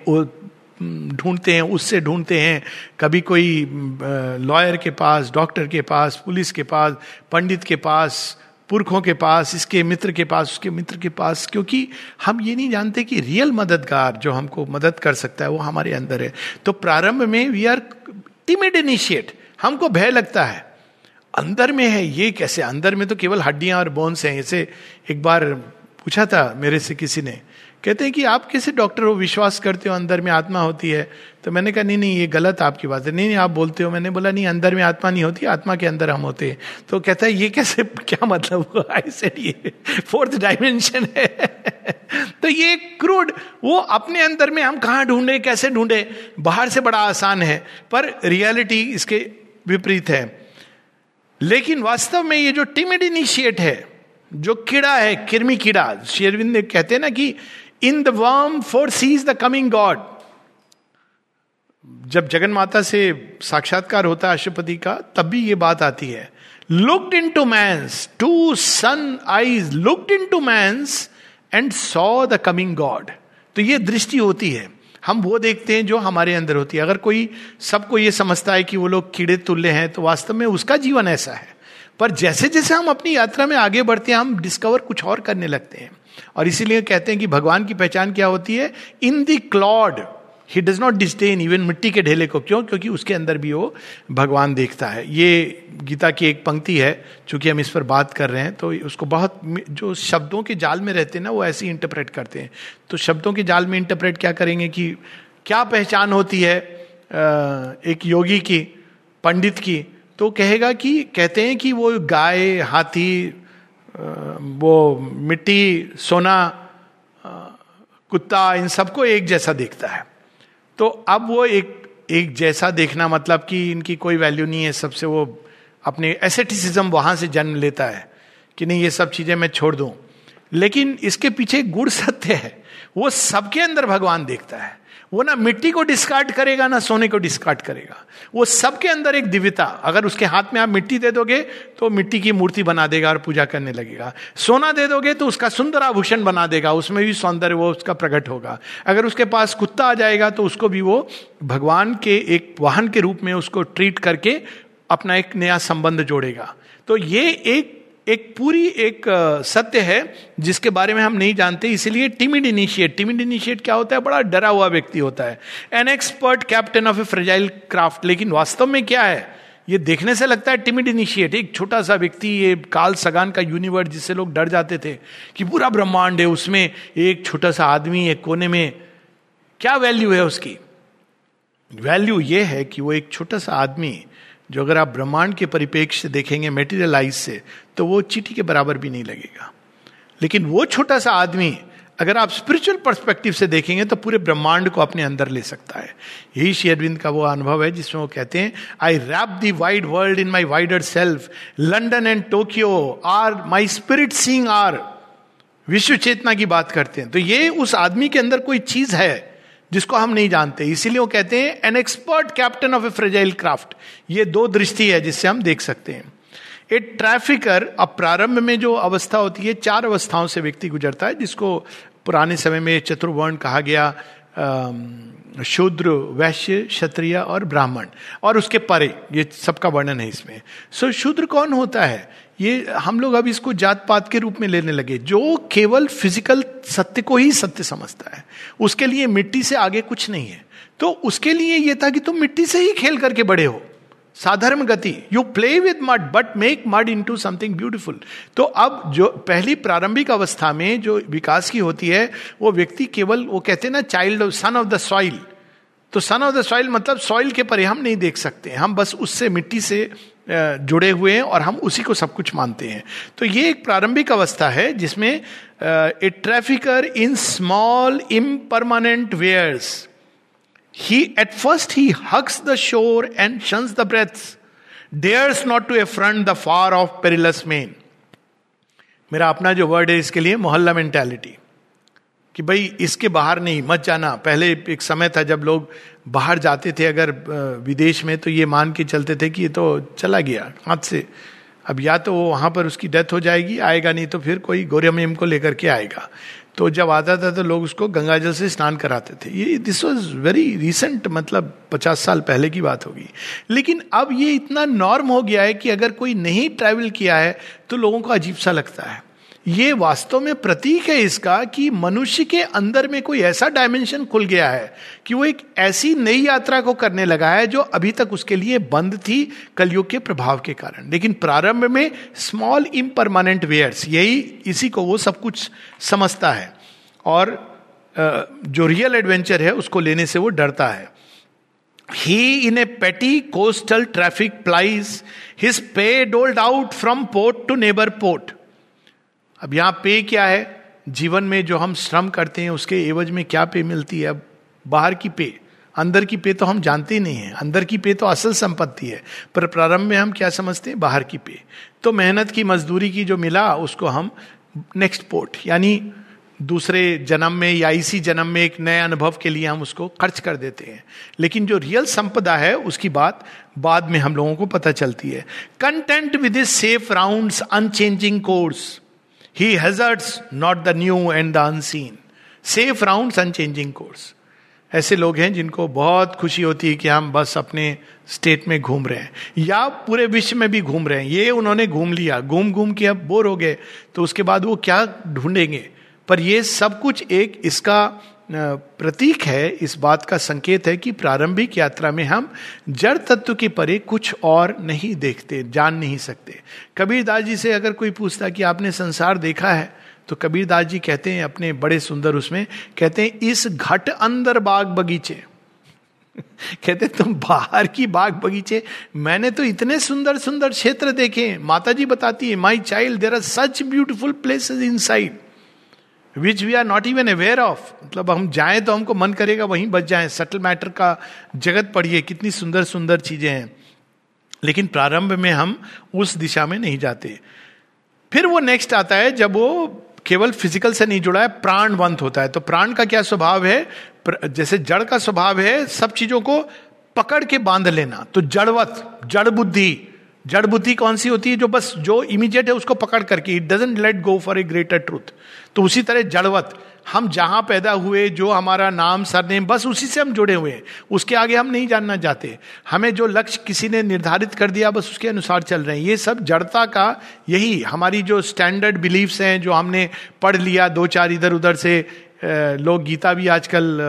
ढूंढते हैं, उससे ढूंढते हैं। कभी कोई लॉयर के पास, डॉक्टर के पास, पुलिस के पास, पंडित के पास, पुरखों के पास, इसके मित्र के पास, उसके मित्र के पास, क्योंकि हम ये नहीं जानते कि रियल मददगार जो हमको मदद कर सकता है, वो हमारे अंदर है। तो प्रारंभ में वी आर टिमिड इनिशिएट हमको भय लगता है। अंदर में है, ये कैसे? अंदर में तो केवल हड्डियाँ और बोन्स हैं, इसे एक बार पूछा था मेरे से किसी ने। कहते हैं कि आप कैसे डॉक्टर हो? विश्वास करते हो, अंदर में आत्मा होती है। तो मैंने कहा, नहीं नहीं, ये गलत आपकी बात है। नहीं नहीं, आप बोलते हो। मैंने बोला, नहीं, अंदर में आत्मा नहीं होती, आत्मा के अंदर हम होते हैं। तो कहता है, ये कैसे, क्या मतलब आई सेड ये फोर्थ डायमेंशन है। तो ये क्रूड वो अपने अंदर में हम कहाँ ढूंढे, कैसे ढूंढे? बाहर से बड़ा आसान है, पर रियलिटी इसके विपरीत है। लेकिन वास्तव में ये जो टिमिड इनिशिएट है, जो कीड़ा है, किरमी कीड़ा, शेरविंद कहते हैं ना कि in the worm foresees the coming god जब जगन माता से साक्षात्कार होता है अशुपति का तब भी ये बात आती है। Looked into man's to sun eyes looked into man's and saw the coming god तो ये दृष्टि होती है। हम वो देखते हैं जो हमारे अंदर होती है। अगर कोई सबको ये समझता है कि वो लोग कीड़े तुल्य हैं तो वास्तव में उसका जीवन ऐसा है। पर जैसे जैसे हम अपनी यात्रा में आगे बढ़ते हैं, हम डिस्कवर कुछ और करने लगते हैं। और इसीलिए कहते हैं कि भगवान की पहचान क्या होती है? In the clod he does not disdain even मिट्टी के ढेले को। क्यों? क्योंकि उसके अंदर भी वो भगवान देखता है। ये गीता की एक पंक्ति है, चूँकि हम इस पर बात कर रहे हैं तो उसको बहुत जो शब्दों के जाल में रहते हैं ना, वो ऐसे ही इंटरप्रेट करते हैं। तो शब्दों के जाल में इंटरप्रेट क्या करेंगे कि क्या पहचान होती है एक योगी की, पंडित की? तो कहेगा कि, कहते हैं कि वो गाय, हाथी वो मिट्टी, सोना कुत्ता, इन सबको एक जैसा देखता है। तो अब वो एक एक जैसा देखना मतलब कि इनकी कोई वैल्यू नहीं है, सबसे वो अपने एसेटिसिज्म वहाँ से जन्म लेता है कि नहीं, ये सब चीज़ें मैं छोड़ दूँ। लेकिन इसके पीछे गुड़ सत्य है, वो सबके अंदर भगवान देखता है। वो ना मिट्टी को डिस्कार्ड करेगा, ना सोने को डिस्कार्ड करेगा। वो सबके अंदर एक दिव्यता। अगर उसके हाथ में आप मिट्टी दे दोगे तो मिट्टी की मूर्ति बना देगा और पूजा करने लगेगा। सोना दे दोगे तो उसका सुंदर आभूषण बना देगा। उसमें भी सौंदर्य, वो उसका प्रकट होगा। अगर उसके पास कुत्ता आ जाएगा तो उसको भी वो भगवान के एक वाहन के रूप में उसको ट्रीट करके अपना एक नया संबंध जोड़ेगा। तो ये एक एक पूरी एक सत्य है, जिसके बारे में हम नहीं जानते, इसीलिए टिमिड इनिशिएट टिमिड इनिशिएट क्या होता है? बड़ा डरा हुआ व्यक्ति होता है। An expert captain of a fragile craft लेकिन वास्तव में क्या है? ये देखने से लगता है टिमिड इनिशिएट एक छोटा सा व्यक्ति, ये काल सगान का यूनिवर्स जिससे लोग डर जाते थे कि पूरा ब्रह्मांड है उसमें। एक छोटा सा आदमी एक कोने में। क्या वैल्यू है उसकी? वैल्यू ये है कि वो एक छोटा सा आदमी जो अगर आप ब्रह्मांड के परिपेक्ष से देखेंगे मेटीरियलाइज से तो वो चीटी के बराबर भी नहीं लगेगा। लेकिन वो छोटा सा आदमी, अगर आप स्पिरिचुअल पर्सपेक्टिव से देखेंगे तो पूरे ब्रह्मांड को अपने अंदर ले सकता है। यही श्री अरविंद का वो अनुभव है, जिसमें वो कहते हैं I wrap the wide world in my wider self London and Tokyo are my spirit sing are विश्व चेतना की बात करते हैं। तो ये उस आदमी के अंदर कोई चीज़ है जिसको हम नहीं जानते। इसीलिए वो कहते हैं an expert captain of a fragile craft ये दो दृष्टि है जिससे हम देख सकते हैं। ए ट्रैफिकर अब प्रारंभ में जो अवस्था होती है चार अवस्थाओं से व्यक्ति गुजरता है जिसको पुराने समय में चतुर्वर्ण कहा गया शूद्र वैश्य क्षत्रिय और ब्राह्मण। और उसके परे ये सबका वर्णन है इसमें। सो so, शूद्र कौन होता है? ये हम लोग अब इसको जात पात के रूप में लेने लगे। जो केवल फ़िज़िकल सत्य को ही सत्य समझता है। उसके लिए मिट्टी से आगे कुछ नहीं है। तो उसके लिए ये था कि तुम मिट्टी से ही खेल करके बड़े हो। साधर्म गति। You play with mud but make mud into something beautiful तो अब जो पहली प्रारंभिक अवस्था में जो विकास की होती है, वो व्यक्ति केवल, वो कहते हैं ना child son of the soil तो सन ऑफ़ द सॉइल मतलब सॉइल के परे हम नहीं देख सकते। हम बस उससे मिट्टी से जुड़े हुए हैं और हम उसी को सब कुछ मानते हैं। तो ये एक प्रारंभिक अवस्था है जिसमें a trafficker in small impermanent wares he at first he hugs the shore and shuns the breadths dares not to affront the far of perilous main मेरा अपना जो वर्ड है इसके लिए मोहल्ला मेंटेलिटी कि भाई इसके बाहर नहीं, मत जाना। पहले एक समय था जब लोग बाहर जाते थे अगर विदेश में तो ये मान के चलते थे कि ये तो चला गया, हाथ से। अब या तो वो वहाँ पर उसकी डेथ हो जाएगी, आएगा नहीं तो फिर कोई गौरमेम को लेकर के आएगा। तो जब आता था तो लोग उसको गंगा जल से स्नान कराते थे। ये दिस वॉज़ वेरी रिसेंट मतलब पचास साल पहले की बात होगी। लेकिन अब ये इतना नॉर्म हो गया है कि अगर कोई नहीं ट्रैवल किया है तो लोगों को अजीब सा लगता है। ये वास्तव में प्रतीक है इसका कि मनुष्य के अंदर में कोई ऐसा डायमेंशन खुल गया है कि वो एक ऐसी नई यात्रा को करने लगा है जो अभी तक उसके लिए बंद थी कलयुग के प्रभाव के कारण। लेकिन प्रारंभ में स्मॉल इम्परमानेंट वेयर्स यही इसी को वो सब कुछ समझता है और जो रियल एडवेंचर है उसको लेने से वो डरता है। ही इन ए पेटी coastal traffic plies his pay doled out from port to neighbour port अब यहाँ पे क्या है? जीवन में जो हम श्रम करते हैं, उसके एवज में क्या पे मिलती है? बाहर की पे, अंदर की पे तो हम जानते ही नहीं है। अंदर की पे तो असल संपत्ति है। पर प्रारंभ में हम क्या समझते हैं? बाहर की पे। तो मेहनत की, मजदूरी की जो मिला, उसको हम नेक्स्ट पोर्ट यानी दूसरे जन्म में या इसी जन्म में एक नए अनुभव के लिए हम उसको खर्च कर देते हैं। लेकिन जो रियल संपदा है, उसकी बात बाद में हम लोगों को पता चलती है। Content with safe round unchanging course he hazards not the new and the unseen safe round unchanging course ऐसे लोग हैं जिनको बहुत खुशी होती है कि हम बस अपने स्टेट में घूम रहे हैं। या पूरे विश्व में भी घूम रहे हैं। ये उन्होंने घूम लिया। घूम घूम के अब बोर हो गए। तो उसके बाद वो क्या ढूंढेंगे? पर ये सब कुछ एक इसका प्रतीक है, इस बात का संकेत है कि प्रारंभिक यात्रा में हम जड़ तत्व के परे कुछ और नहीं देखते, जान नहीं सकते। कबीरदास जी से अगर कोई पूछता कि आपने संसार देखा है तो कबीरदास जी कहते हैं, अपने बड़े सुंदर उसमें, कहते हैं, इस घट अंदर बाग बगीचे। कहते तुम बाहर की बाग बगीचे, मैंने तो इतने सुंदर सुंदर क्षेत्र देखे माता जी बताती है my child there are such beautiful places inside which we are not even aware of मतलब हम जाए तो हमको मन करेगा वहीं बच जाए। सटल मैटर का जगत पढ़िए कितनी सुंदर सुंदर चीज़ें हैं। लेकिन प्रारंभ में हम उस दिशा में नहीं जाते। फिर वो नेक्स्ट आता है जब वो केवल फ़िज़िकल से नहीं जुड़ा है, प्राणवंत होता है। तो प्राण का क्या स्वभाव है? जैसे जड़ का स्वभाव है, सब चीज़ों को पकड़ के बाँध लेना। तो जड़वत, जड़ बुद्धि। जड़ बुद्धि कौन सी होती है जो बस जो इमीडिएट है उसको पकड़ करके। It doesn't let go for a greater truth तो उसी तरह जड़वत। हम जहाँ पैदा हुए, जो हमारा नाम, सरनेम, बस उसी से हम जुड़े हुए हैं। उसके आगे हम नहीं जानना चाहते। हमें जो लक्ष्य किसी ने निर्धारित कर दिया, बस उसके अनुसार चल रहे हैं। ये सब जड़ता का यही हमारी जो स्टैंडर्ड बिलीव्स हैं, जो हमने पढ़ लिया दो चार इधर उधर से लोग गीता भी आजकल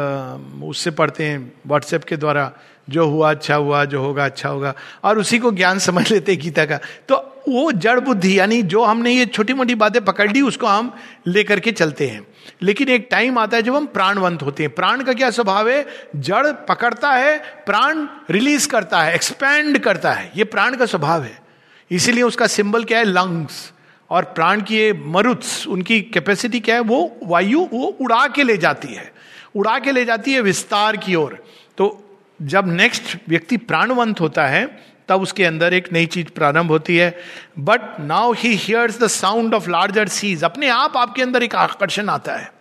उससे पढ़ते हैं व्हाट्सएप के द्वारा। जो हुआ अच्छा हुआ, जो होगा अच्छा होगा। और उसी को ज्ञान समझ लेते गीता का। तो वो जड़ बुद्धि, यानी जो हमने ये छोटी मोटी बातें पकड़ ली, उसको हम लेकर के चलते हैं। लेकिन एक टाइम आता है जब हम प्राणवंत होते हैं। प्राण का क्या स्वभाव है? जड़ पकड़ता है, प्राण रिलीज़ करता है एक्सपैंड करता है। ये प्राण का स्वभाव है। इसीलिए उसका सिंबल क्या है? लंग्स। और प्राण की ये मरुत्स, उनकी कैपेसिटी क्या है? वो वायु, वो उड़ा के ले जाती है। उड़ा के ले जाती है विस्तार की ओर। तो जब नेक्स्ट व्यक्ति प्राणवंत होता है, तब उसके अंदर एक नई चीज़ प्रारंभ होती है। But now he hears the sound of larger seas अपने आप आपके अंदर एक आकर्षण आता है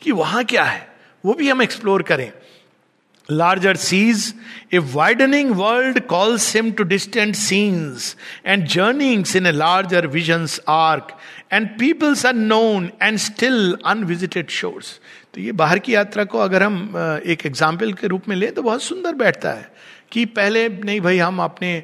कि वहाँ क्या है? वो भी हम एक्सप्लोर करें। Seas a widening world calls him to distant scenes and journeyings in a larger vision arc and peoples are known and still unvisited shores तो ये बाहर की यात्रा को अगर हम एक एग्ज़ाम्पल के रूप में लें तो बहुत सुंदर बैठता है कि पहले नहीं भाई, हम अपने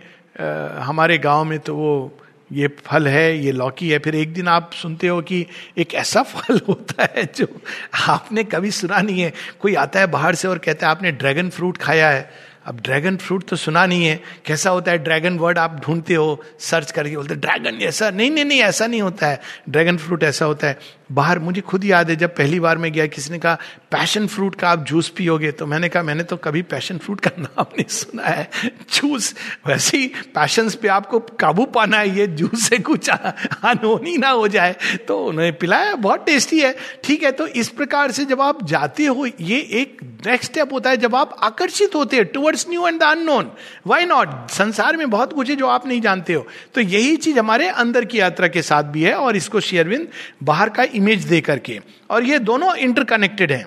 हमारे गाँव में तो वो ये फल है, ये लौकी है, फिर एक दिन आप सुनते हो कि एक ऐसा फल होता है जो आपने कभी सुना नहीं है। कोई आता है बाहर से और कहता है, आपने ड्रैगन फ्रूट खाया है। अब ड्रैगन फ्रूट तो सुना नहीं है। कैसा होता है ड्रैगन वर्ड आप ढूंढते हो सर्च करके बोलते ड्रैगन ऐसा नहीं नहीं नहीं, ऐसा नहीं होता है। ड्रैगन फ्रूट ऐसा होता है। बाहर मुझे खुद याद है, जब पहली बार मैं गया किसी ने कहा पैशन फ्रूट का आप जूस पियोगे? तो मैंने कहा, मैंने तो कभी पैशन फ्रूट का नाम नहीं सुना है। जूस वैसे ही पैशन पे आपको काबू पाना है, ये जूस से कुछ अनहोनी ना हो जाए। तो उन्होंने पिलाया, बहुत टेस्टी है। ठीक है तो इस प्रकार से जब आप जाते हो, ये एक नेक्स्ट स्टेप होता है, जब आप आकर्षित होते हैं towards new and the unknown why not संसार में बहुत कुछ है जो आप नहीं जानते हो। तो यही चीज़ हमारे अंदर की यात्रा के साथ भी है और इसको शेयरविंद बाहर का इमेज दे करके। और ये दोनों इंटरकनेक्टेड हैं।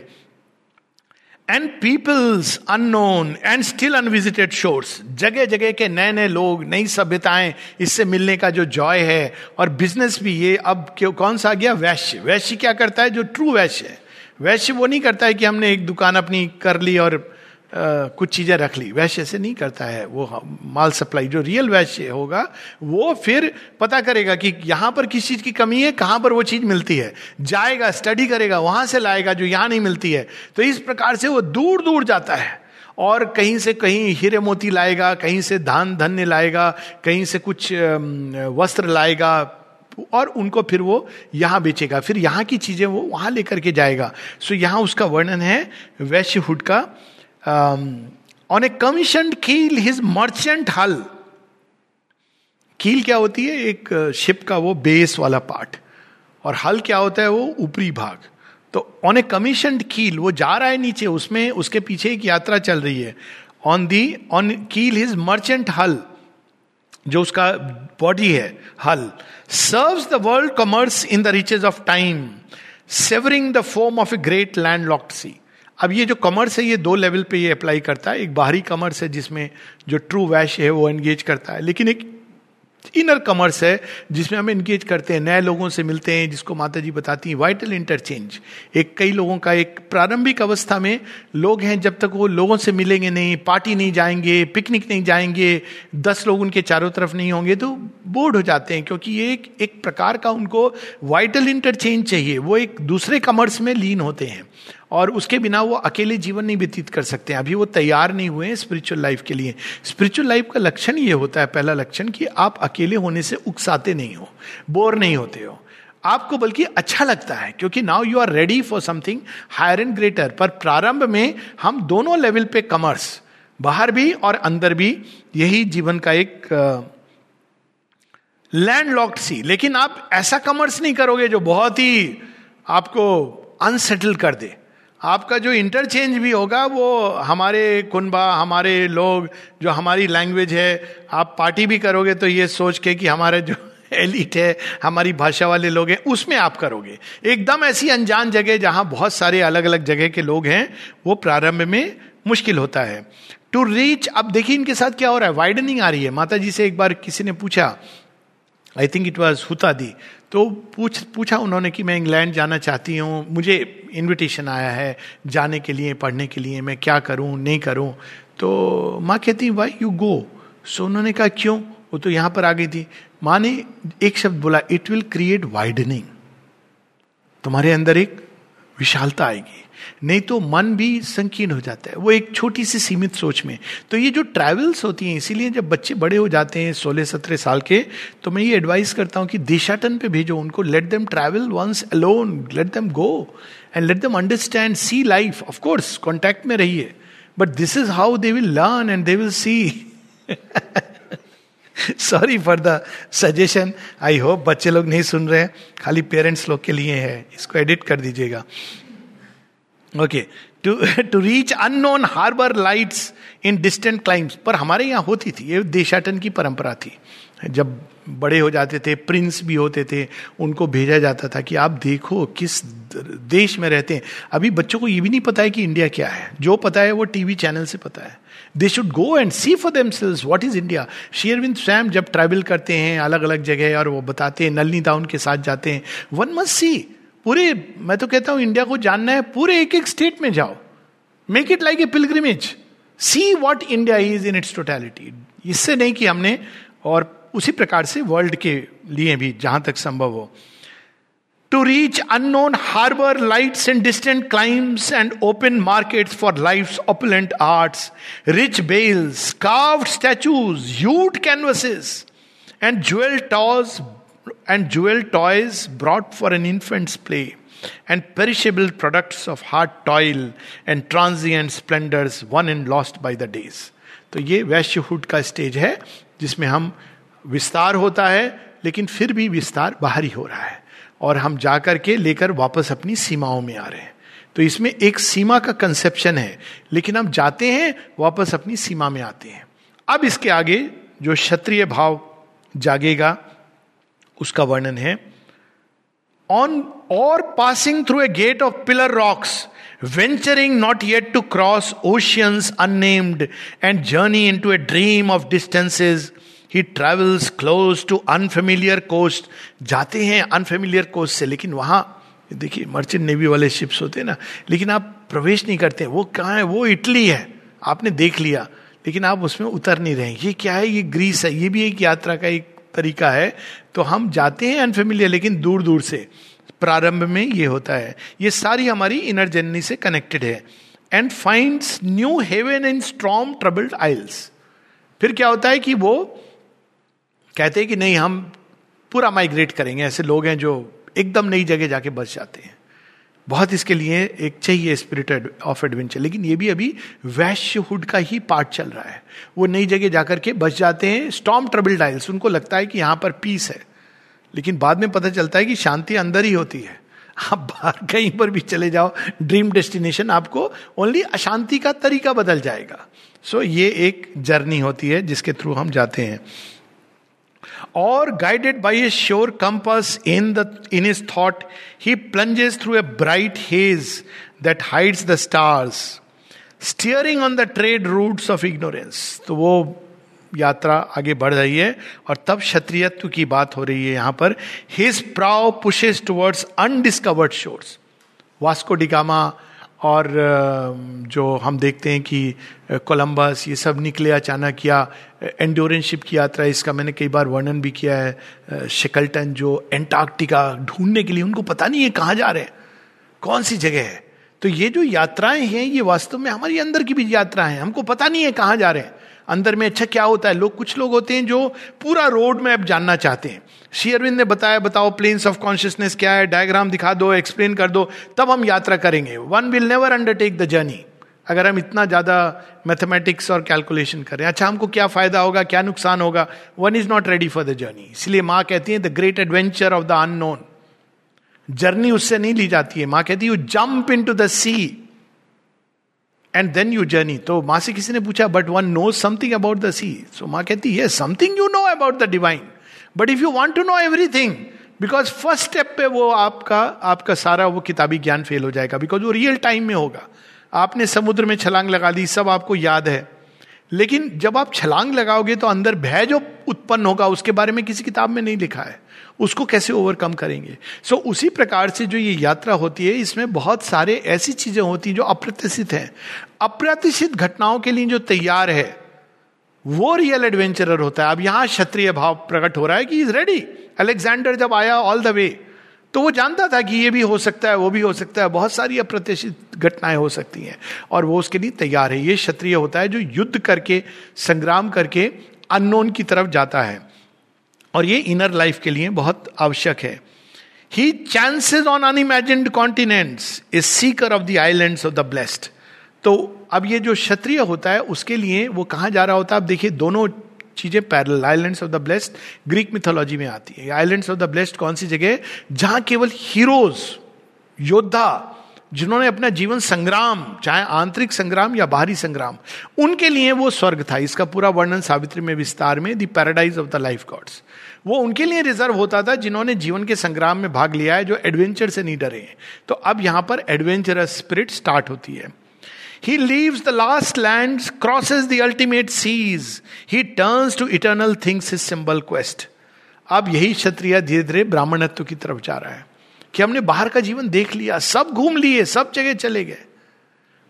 And peoples unknown and still unvisited shores जगह जगह के नए नए लोग, नई सभ्यताएँ, इससे मिलने का जो जॉय है। और बिज़नेस भी ये अब क्यों, कौन सा आ गया? वैश्य। वैश्य क्या करता है? जो ट्रू वैश्य है। वैश्य वो नहीं करता है कि हमने एक दुकान अपनी कर ली और कुछ चीज़ें रख ली। वैश्य से नहीं करता है। वो माल सप्लाई, जो रियल वैश्य होगा, वो फिर पता करेगा कि यहाँ पर किस चीज़ की कमी है, कहाँ पर वो चीज़ मिलती है। जाएगा स्टडी करेगा, वहाँ से लाएगा, जो यहाँ नहीं मिलती है। तो इस प्रकार से वो दूर दूर जाता है। और कहीं से कहीं हीरे मोती लाएगा, कहीं से धान, धन्य लाएगा, कहीं से कुछ वस्त्र लाएगा, और उनको फिर वो यहाँ बेचेगा। फिर यहाँ की चीज़ें वो वहाँ लेकर के जाएगा। सो यहाँ उसका वर्णन है वैश्यहुड का on a commission keel his merchant hull keel क्या होती है? एक शिप uh, का वो बेस वाला पार्ट और हल क्या होता है? वो ऊपरी भाग. तो ऑन ए कमीशन कील वो जा रहा है नीचे उसमें उसके पीछे एक यात्रा चल रही है. On the on keel his merchant hull जो उसका बॉडी है hull serves the world commerce in the riches of time severing the foam of a great land locked sea अब ये जो कमर्स है ये दो लेवल पे ये अप्लाई करता है। एक बाहरी कमर्स है जिसमें जो ट्रू वैश है वो एंगेज करता है। लेकिन एक इनर कमर्स है जिसमें हम इंगेज करते हैं नए लोगों से मिलते हैं जिसको माता जी बताती हैं वाइटल इंटरचेंज एक कई लोगों का एक प्रारंभिक अवस्था में लोग हैं जब तक वो लोगों से मिलेंगे नहीं पार्टी नहीं जाएँगे पिकनिक नहीं जाएँगे दस लोग उनके चारों तरफ़ नहीं होंगे तो बोर्ड हो जाते हैं क्योंकि ये एक, एक प्रकार का उनको वाइटल इंटरचेंज चाहिए। वो एक दूसरे कमर्स में लीन होते हैं। और उसके बिना वो अकेले जीवन नहीं व्यतीत कर सकते हैं। अभी वो तैयार नहीं हुए हैं स्पिरिचुअल लाइफ के लिए। स्पिरिचुअल लाइफ का लक्षण ये होता है, पहला लक्षण कि आप अकेले होने से उकसाते नहीं हो, बोर नहीं होते हो। आपको बल्कि अच्छा लगता है, क्योंकि now you are ready for something higher and greater पर प्रारंभ में हम दोनों लेवल पे कमर्स बाहर भी और अंदर भी, यही जीवन का एक लैंड लॉक्ड सी। लेकिन आप ऐसा कमर्स नहीं करोगे जो बहुत ही आपको अनसेटल कर दे। आपका जो इंटरचेंज भी होगा, वो हमारे कुनबा, हमारे लोग, जो हमारी लैंग्वेज है, आप पार्टी भी करोगे तो ये सोच के कि हमारे जो एलिट है, हमारी भाषा वाले लोग हैं, उसमें आप करोगे। एकदम ऐसी अनजान जगह जहाँ बहुत सारे अलग अलग जगह के लोग हैं, वो प्रारंभ में मुश्किल होता है। टू रीच अब देखिए इनके साथ क्या हो रहा है वाइडनिंग आ रही है। माता जी से एक बार किसी ने पूछा आई थिंक इट वॉज़ हुता दी तो पूछ, पूछा उन्होंने कि मैं इंग्लैंड जाना चाहती हूँ, मुझे इनविटेशन आया है जाने के लिए, पढ़ने के लिए, मैं क्या करूँ, नहीं करूँ। तो माँ कहती वाई यू गो सो उन्होंने कहा, क्यों? वो तो यहाँ पर आ गई थी। माँ ने एक शब्द बोला इट विल क्रिएट वाइडनिंग तुम्हारे अंदर एक विशालता आएगी। नहीं तो मन भी संकीर्ण हो जाता है। वो एक छोटी सी सीमित सोच में। तो ये जो ट्रैवल्स होती हैं, इसीलिए जब बच्चे बड़े हो जाते हैं, सोलह सत्रह साल के तो मैं ये एडवाइस करता हूँ कि देशाटन पे भेजो उनको। Let them travel once alone let them go and let them understand see life of course contact में रहिए। But this is how they will learn and they will see sorry for the suggestion I hope बच्चे लोग नहीं सुन रहे हैं। खाली पेरेंट्स लोग के लिए है। इसको एडिट कर दीजिएगा। Okay to to reach unknown harbour lights in distant climes पर हमारे यहाँ होती थी। ये देशाटन की परंपरा थी। जब बड़े हो जाते थे प्रिंस भी होते थे, उनको भेजा जाता था कि आप देखो किस देश में रहते हैं। अभी बच्चों को ये भी नहीं पता है कि इंडिया क्या है। जो पता है वो टीवी चैनल से पता है। They should go and see for themselves what is India शेयरविंद स्वैम जब ट्रैवल करते हैं अलग अलग जगह, और वो बताते हैं नलनी दाउन के साथ जाते हैं। वन मस्ट सी पूरे, मैं तो कहता हूँ इंडिया को जानना है, पूरे एक एक स्टेट में जाओ। Make it like a pilgrimage see what India is in its totality इससे नहीं कि हमने, और उसी प्रकार से वर्ल्ड के लिए भी, जहाँ तक संभव हो। To reach unknown harbour light and distant climes and open market for life opulent art rich bales carve statues ute canvases and jewel toys and jewel toys brought for an infant's play, and perishable products of hard toil and transient splendors won and lost by the days. तो ये वैश्यहुड का स्टेज है जिसमें हम विस्तार होता है लेकिन फिर भी विस्तार बाहरी हो रहा है और हम जाकर के लेकर वापस अपनी सीमाओं में आ रहे हैं तो इसमें एक सीमा का कंसेप्शन है लेकिन हम जाते हैं वापस अपनी सीमा में आते हैं अब इसके आगे जो क्षत्रिय भाव जागेगा उसका वर्णन है। ऑन और passing through a gate of pillar rocks venturing not yet to cross oceans unnamed and journey into a dream of distances he travels close to unfamiliar coast जाते हैं अनफेमिलियर कोस्ट से, लेकिन वहाँ, देखिए मर्चेंट नेवी वाले शिप्स होते हैं ना, लेकिन आप प्रवेश नहीं करते। वो कहाँ है? वो इटली है। आपने देख लिया, लेकिन आप उसमें उतर नहीं रहे। ये क्या है? ये ग्रीस है। ये भी एक यात्रा का एक तरीका है तो हम जाते हैं अनफेमिलियर लेकिन दूर दूर से। प्रारंभ में ये होता है। ये सारी हमारी इनर जर्नी से कनेक्टेड है। And find new haven in strong troubled isles फिर क्या होता है कि वो कहते हैं कि नहीं, हम पूरा माइग्रेट करेंगे। ऐसे लोग हैं जो एकदम नई जगह जाके बस जाते हैं। बहुत इसके लिए एक चाहिए स्पिरिट ऑफ़ एडवेंचर लेकिन ये भी अभी वैश्यहुड का ही पार्ट चल रहा है। वो नई जगह जाकर के बस जाते हैं स्टॉम ट्रबल डाइल्स उनको लगता है कि यहाँ पर पीस है। लेकिन बाद में पता चलता है कि शांति अंदर ही होती है। आप बाहर कहीं पर भी चले जाओ ड्रीम डेस्टिनेशन आपको ओनली अशांति का तरीका बदल जाएगा। सो so, ये एक जर्नी होती है जिसके थ्रू हम जाते हैं। Or guided by a sure compass in the in his thought he plunges through a bright haze that hides the stars steering on the trade routes of ignorance तो वो यात्रा आगे बढ़ रही है और तब क्षत्रियत्व की बात हो रही है यहाँ पर his prow pushes towards undiscovered shores Vasco da Gama और जो हम देखते हैं कि कोलंबस ये सब निकले, अचानक या एंडोरेंशिप की यात्रा इसका मैंने कई बार वर्णन भी किया है शिकल्टन जो एंटार्क्टिका ढूँढने के लिए, उनको पता नहीं है कहाँ जा रहे हैं, कौन सी जगह है। तो ये जो यात्राएँ हैं, ये वास्तव में हमारी अंदर की भी यात्रा है, हमको पता नहीं है कहाँ जा रहे हैं। अंदर में अच्छा क्या होता है? लोग, कुछ लोग होते हैं जो पूरा रोड मैप जानना चाहते हैं। श्री अरविंद ने बताया, बताओ प्लेन्स ऑफ़ कॉन्शियसनेस क्या है? डायग्राम दिखा दो एक्सप्लेन कर दो, तब हम यात्रा करेंगे। One will never undertake the journey अगर हम इतना ज़्यादा मैथमेटिक्स और कैलकुलेशन करें अच्छा हमको क्या फ़ायदा होगा, क्या नुकसान होगा? One is not ready for the journey इसलिए माँ कहती है the great adventure of the unknown journey उससे नहीं ली जाती है। माँ कहती है you jump into the sea and then you journey तो माँ से किसी ने पूछा but one know something about the sea so माँ कहती है something you know about the divine but if you want to know everything because first step पे वो आपका आपका सारा वो किताबी ज्ञान फेल हो जाएगा बिकॉज़ वो रियल टाइम में होगा। आपने समुद्र में छलांग लगा दी, सब आपको याद है। लेकिन जब आप छलांग लगाओगे तो अंदर भय जो उत्पन्न होगा, उसके बारे में किसी किताब में नहीं लिखा है। उसको कैसे ओवरकम करेंगे? सो so, उसी प्रकार से जो ये यात्रा होती है इसमें बहुत सारे ऐसी चीज़ें होती हैं जो अप्रत्याशित हैं। अप्रत्याशित घटनाओं के लिए जो तैयार है वो रियल एडवेंचरर होता है। अब यहाँ क्षत्रिय भाव प्रकट हो रहा है कि इज़ रेडी अलेक्जेंडर जब आया ऑल द वे तो वो जानता था कि ये भी हो सकता है वो भी हो सकता है। बहुत सारी अप्रत्याशित घटनाएँ हो सकती हैं और वो उसके लिए तैयार है। ये क्षत्रिय होता है जो युद्ध करके संग्राम करके अननोन की तरफ़ जाता है। और ये इनर लाइफ के लिए बहुत आवश्यक है। He chances on unimagined continents is seeker of the island of the blessed तो अब ये जो क्षत्रिय होता है, उसके लिए वो कहाँ जा रहा होता है? अब देखिए, दोनों चीज़ें parallel islands of the blessed Greek mythology में आती है। आइलैंड्स ऑफ़ द ब्लेस्ड कौन सी जगह जहाँ केवल हीरोज योद्धा जिन्होंने अपना जीवन संग्राम चाहे आंतरिक संग्राम या बाहरी संग्राम उनके लिए वो स्वर्ग था। इसका पूरा वर्णन सावित्री में विस्तार में the paradise of the life gods. वो उनके लिए रिज़र्व होता था जिन्होंने जीवन के संग्राम में भाग लिया है जो एडवेंचर से नहीं डरे तो अब यहाँ पर एडवेंचरस स्पिरिट स्टार्ट होती है। He leaves the last lands, crosses the ultimate seas. He turns to eternal things his symbol quest. अब यही क्षत्रिय धीरे धीरे ब्राह्मणत्व की तरफ़ जा रहा है। कि हमने बाहर का जीवन देख लिया, सब घूम लिए, सब जगह चले गए।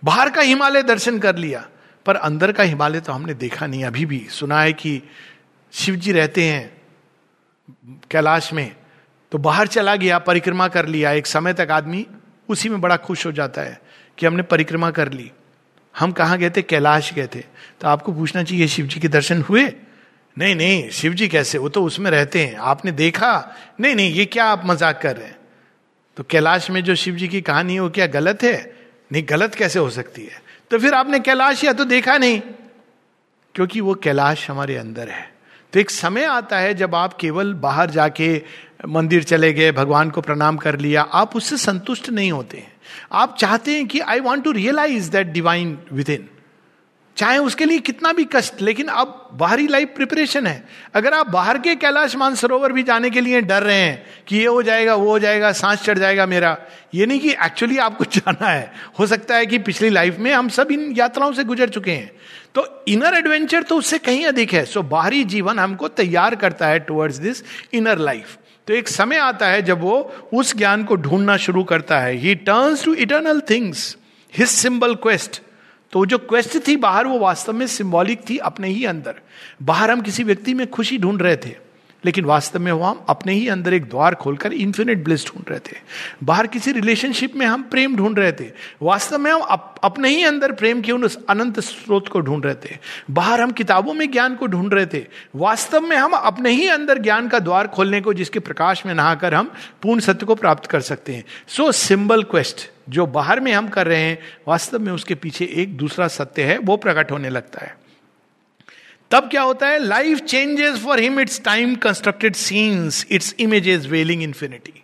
बाहर का हिमालय दर्शन कर लिया, पर अंदर का हिमालय तो हमने देखा नहीं। अभी भी सुना है कि शिव जी रहते हैं कैलाश में तो बाहर चला गया, परिक्रमा कर लिया। एक समय तक आदमी उसी में बड़ा खुश हो जाता है कि हमने परिक्रमा कर ली। हम कहाँ गए थे? कैलाश गए थे। तो आपको पूछना चाहिए शिव जी के दर्शन हुए? नहीं नहीं शिव जी कैसे? वो तो उसमें रहते हैं। आपने देखा? नहीं नहीं, ये क्या आप मज़ाक कर रहे हैं? तो कैलाश में जो शिव जी की कहानी है, वो क्या गलत है? नहीं, गलत कैसे हो सकती है? तो फिर आपने कैलाश या तो देखा नहीं, क्योंकि वो कैलाश हमारे अंदर है। तो एक समय आता है जब आप केवल बाहर जाके मंदिर चले गए, भगवान को प्रणाम कर लिया, आप उससे संतुष्ट नहीं होते हैं। आप चाहते हैं कि I want to realise that divine within चाहे उसके लिए कितना भी कष्ट, लेकिन अब बाहरी लाइफ प्रिपरेशन है। अगर आप बाहर के कैलाश मानसरोवर भी जाने के लिए डर रहे हैं कि ये हो जाएगा, वो हो जाएगा, सांस चढ़ जाएगा मेरा, ये नहीं कि एक्चुअली आपको जाना है। हो सकता है कि पिछली लाइफ में हम सब इन यात्राओं से गुजर चुके हैं। तो इनर एडवेंचर तो उससे कहीं अधिक है। सो बाहरी जीवन हमको तैयार करता है टुवर्ड्स दिस इनर लाइफ तो एक समय आता है जब वो उस ज्ञान को ढूंढना शुरू करता है। He turns to eternal things his symbol quest तो जो क्वेस्ट थी बाहर वो वास्तव में सिंबॉलिक थी अपने ही अंदर। बाहर हम किसी व्यक्ति में खुशी ढूंढ रहे थे लेकिन वास्तव में वो हम अपने ही अंदर एक द्वार खोलकर इन्फिनिट ब्लिस ढूंढ रहे थे। बाहर किसी रिलेशनशिप में हम प्रेम ढूंढ रहे थे। वास्तव में हम अप, अपने ही अंदर प्रेम के उन अनंत स्रोत को ढूंढ रहे थे। बाहर हम किताबों में ज्ञान को ढूंढ रहे थे। वास्तव में हम अपने ही अंदर ज्ञान का द्वार खोलने को जिसके प्रकाश में नहाकर हम पूर्ण सत्य को प्राप्त कर सकते हैं। सो सिंबल क्वेस्ट जो बाहर में हम कर रहे हैं, वास्तव में उसके पीछे एक दूसरा सत्य है, वो प्रकट होने लगता है। तब क्या होता है? Life changes for him its time constructed scenes its images veiling infinity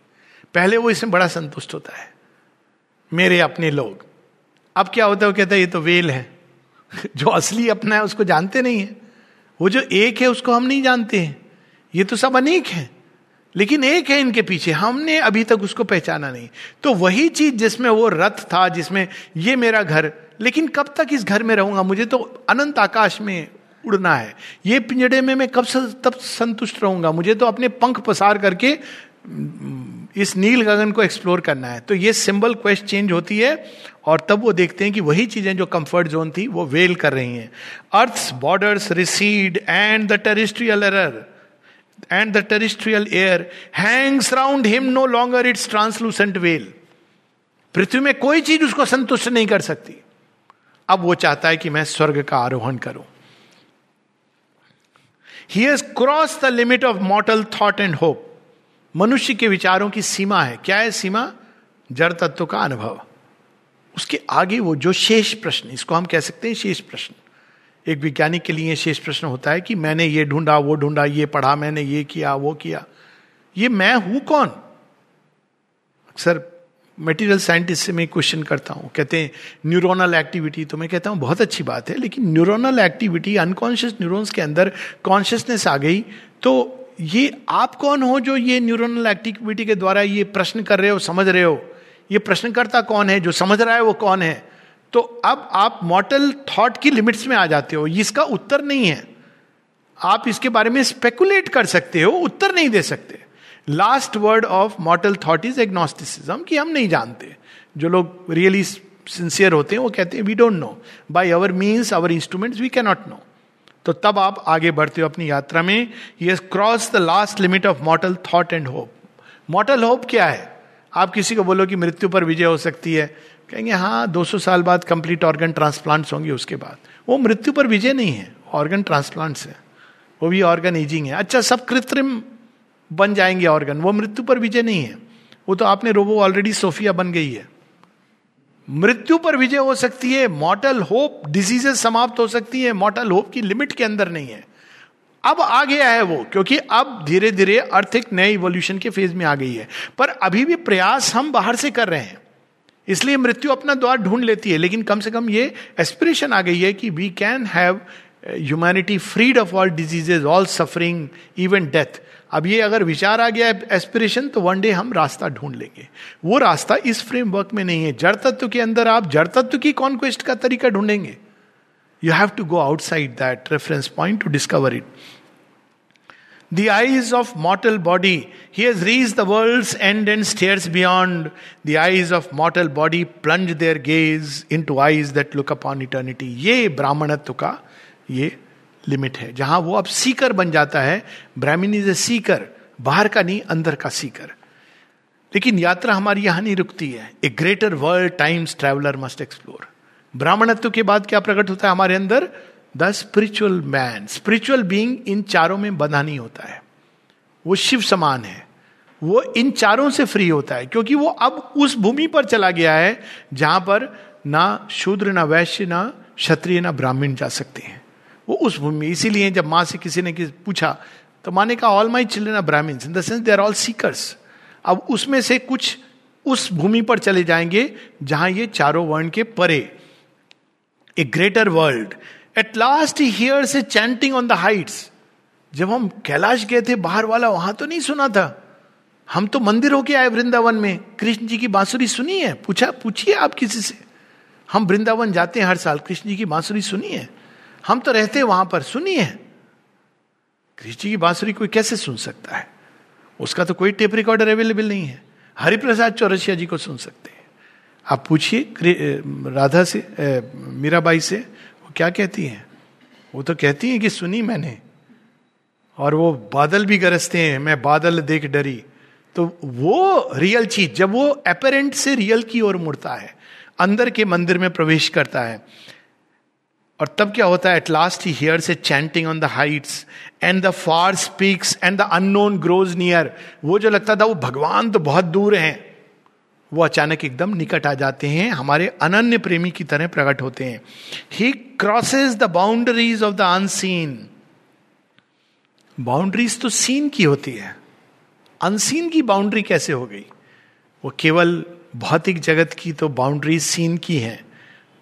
पहले वो इसमें बड़ा संतुष्ट होता है। मेरे अपने लोग। अब क्या होता है? वो कहता है, ये तो वेल है। जो असली अपना है, उसको जानते नहीं है। वो जो एक है, उसको हम नहीं जानते हैं। ये तो सब अनेक है। लेकिन एक है इनके पीछे, हमने अभी तक उसको पहचाना नहीं। तो वही चीज़ जिसमें वो रथ था, जिसमें ये मेरा घर, लेकिन कब तक इस घर में रहूँगा? मुझे तो अनंत आकाश में उड़ना है। ये पिंजड़े में मैं कब तब संतुष्ट रहूँगा? मुझे तो अपने पंख पसार करके, इस नील गगन को एक्सप्लोर करना है। तो ये सिंबल क्वेस्ट चेंज होती है, और तब वो देखते हैं कि वही चीज़ें जो कंफर्ट जोन थी, वो वेल कर रही हैं। Earth borders recede and the terrestrial error and the terrestrial air hangs round him no longer its translucent veil पृथ्वी में कोई चीज़ उसको संतुष्ट नहीं कर सकती। अब वो चाहता है कि मैं स्वर्ग का आरोहण करूँ। He has cross the limit of mortal thought and hope मनुष्य के विचारों की सीमा है। क्या है सीमा? जड़ तत्व का अनुभव। उसके आगे वो जो शेष प्रश्न, इसको हम कह सकते हैं शेष प्रश्न। एक वैज्ञानिक के लिए शेष प्रश्न होता है कि मैंने ये ढूंढा, वो ढूंढा, ये पढ़ा, मैंने ये किया, वो किया। ये मैं हूँ कौन? अक्सर मटेरियल साइंटिस्ट से मैं क्वेश्चन करता हूँ। कहते हैं न्यूरोनल एक्टिविटी तो मैं कहता हूँ, बहुत अच्छी बात है, लेकिन न्यूरोनल एक्टिविटी अनकॉन्शियस न्यूरोन्स के अंदर कॉन्शियसनेस आ गई तो ये आप कौन हो जो ये न्यूरोनल एक्टिविटी के द्वारा ये प्रश्न कर रहे हो, समझ रहे हो? ये प्रश्नकर्ता कौन है जो समझ रहा है वो कौन है? तो अब आप मॉटल थॉट की लिमिट्स में आ जाते हो, इसका उत्तर नहीं है। आप इसके बारे में स्पेकुलेट कर सकते हो, उत्तर नहीं दे सकते। Last word of mortal thought is agnosticism कि हम नहीं जानते। जो लोग रियली सिंसियर होते हैं, वो कहते हैं we don't know by our means our instruments we cannot know तो तब आप आगे बढ़ते हो अपनी यात्रा में। ये cross the last limit of mortal thought and hope mortal hope क्या है? आप किसी को बोलो कि मृत्यु पर विजय हो सकती है। कहेंगे हाँ 200 साल बाद कंप्लीट ऑर्गन ट्रांसप्लांट्स होंगे उसके बाद. वो मृत्यु पर विजय नहीं है ऑर्गन ट्रांसप्लांट्स है। वो भी ऑर्गन एजिंग है। अच्छा सब कृत्रिम बन जाएँगे ऑर्गन वो मृत्यु पर विजय नहीं है। वो तो आपने रोबो ऑलरेडी सोफिया बन गई है। मृत्यु पर विजय हो सकती है मॉटल होप डिजीजेस समाप्त हो सकती है मॉटल होप की लिमिट के अंदर नहीं है। अब आ गया है वो, क्योंकि अब धीरे धीरे अर्थ एक नए इवोल्यूशन के फ़ेज़ में आ गई है। पर अभी भी प्रयास हम बाहर से कर रहे हैं। इसलिए मृत्यु अपना द्वार ढूंढ लेती है, लेकिन कम से कम ये एस्पिरेशन आ गई है कि we can have humanity freed of all diseases all suffering even death अब ये अगर विचार आ गया एस्पिरेशन तो वन डे हम रास्ता ढूंढ लेंगे। वो रास्ता इस फ्रेमवर्क में नहीं है। जड़ तत्व के अंदर आप जड़ तत्व की कॉन्क्वेस्ट का तरीका ढूंढेंगे। You have to go outside that reference point to discover it the eyes of mortal body. He has reached the world's end and stares beyond. The eyes of mortal body plunge their gaze into eyes that look upon eternity. ये ब्राह्मणत्व का ये लिमिट है जहाँ वो अब सीकर बन जाता है, ब्राह्मण इज़ ए सीकर बाहर का नहीं, अंदर का सीकर लेकिन यात्रा हमारी यहाँ नहीं रुकती है a greater world times traveller must explore ब्राह्मणत्व के बाद क्या प्रकट होता है हमारे अंदर the spiritual man, spiritual being इन चारों में बंधा नहीं होता है। वो शिव समान है। वो इन चारों से फ्री होता है, क्योंकि वो अब उस भूमि पर चला गया है, जहाँ पर ना शूद्र, ना वैश्य, ना क्षत्रिय, ना ब्राह्मण जा सकते हैं। वो उस भूमि, इसीलिए जब माँ से किसी ने किसी पूछा तो माँ ने कहा all my children are Brahmin in the sense they are all seekers अब उसमें से कुछ उस भूमि पर चले जाएँगे, जहाँ ये चारों वर्ण के परे a greater world at last he hear से चैंटिंग ऑन द हाइट्स जब हम कैलाश गए थे बाहर वाला, वहाँ तो नहीं सुना था। हम तो मंदिर होके आए वृंदावन में। कृष्ण जी की बांसुरी सुनी है? पूछा, पूछिए आप किसी से। हम वृंदावन जाते हैं हर साल। कृष्ण जी की बांसुरी सुनी है? हम तो रहते हैं वहाँ पर। सुनी है? कृष्ण जी की बांसुरी कोई कैसे सुन सकता है? उसका तो कोई टेप रिकॉर्डर अवेलेबल नहीं है। हरिप्रसाद चौरसिया जी को सुन सकते हैं। आप पूछिए राधा से मीराबाई से। क्या कहती हैं? वो तो कहती हैं कि सुनी मैंने। और वो बादल भी गरजते हैं, मैं बादल देख डरी। तो वो रियल चीज़, जब वो अपेरेंट से रियल की ओर मुड़ता है, अंदर के मंदिर में प्रवेश करता है, और तब क्या होता है? एट लास्ट ही हियर से chanting on the heights and the far speaks and the unknown grows near वो जो लगता था, वो भगवान तो बहुत दूर हैं। वो अचानक एकदम निकट आ जाते हैं, हमारे अनन्य प्रेमी की तरह प्रकट होते हैं। He crosses the boundaries of the unseen boundaries तो सीन की होती है। अनसीन की बाउंड्री कैसे हो गई? वो केवल भौतिक जगत की तो बाउंड्रीज सीन की है।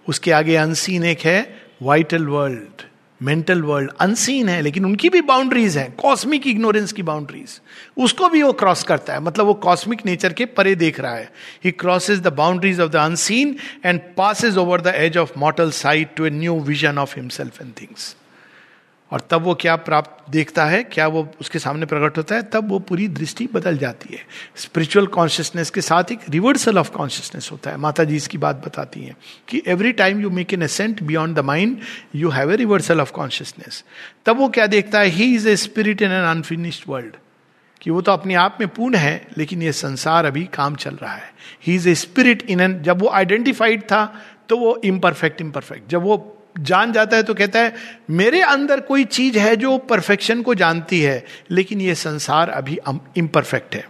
उसके आगे अनसीन एक है vital world mental world unseen है, लेकिन उनकी भी बाउंड्रीज हैं कॉस्मिक इग्नोरेंस की बाउंड्रीज उसको भी वो क्रॉस करता है मतलब वो कॉस्मिक नेचर के परे देख रहा है। He crosses the boundaries of the unseen and passes over the edge of mortal sight to a new vision of himself and things और तब वो क्या प्राप्त देखता है, क्या वो उसके सामने प्रकट होता है, तब वो पूरी दृष्टि बदल जाती है। स्पिरिचुअल कॉन्शियसनेस के साथ एक रिवर्सल ऑफ़ कॉन्शियसनेस होता है। माता जी इसकी बात बताती हैं कि every time you make an ascent beyond the mind you have a reversal of consciousness तब वो क्या देखता है he is a spirit in an unfinished world कि वो तो अपने आप में पूर्ण है, लेकिन ये संसार अभी काम चल रहा है। He is a spirit in an जब वो आइडेंटिफाइड था तो वो इम्परफेक्ट इम्परफेक्ट जब वो जान जाता है तो कहता है, मेरे अंदर कोई चीज़ है जो परफेक्शन को जानती है, लेकिन यह संसार अभी इम्परफेक्ट है।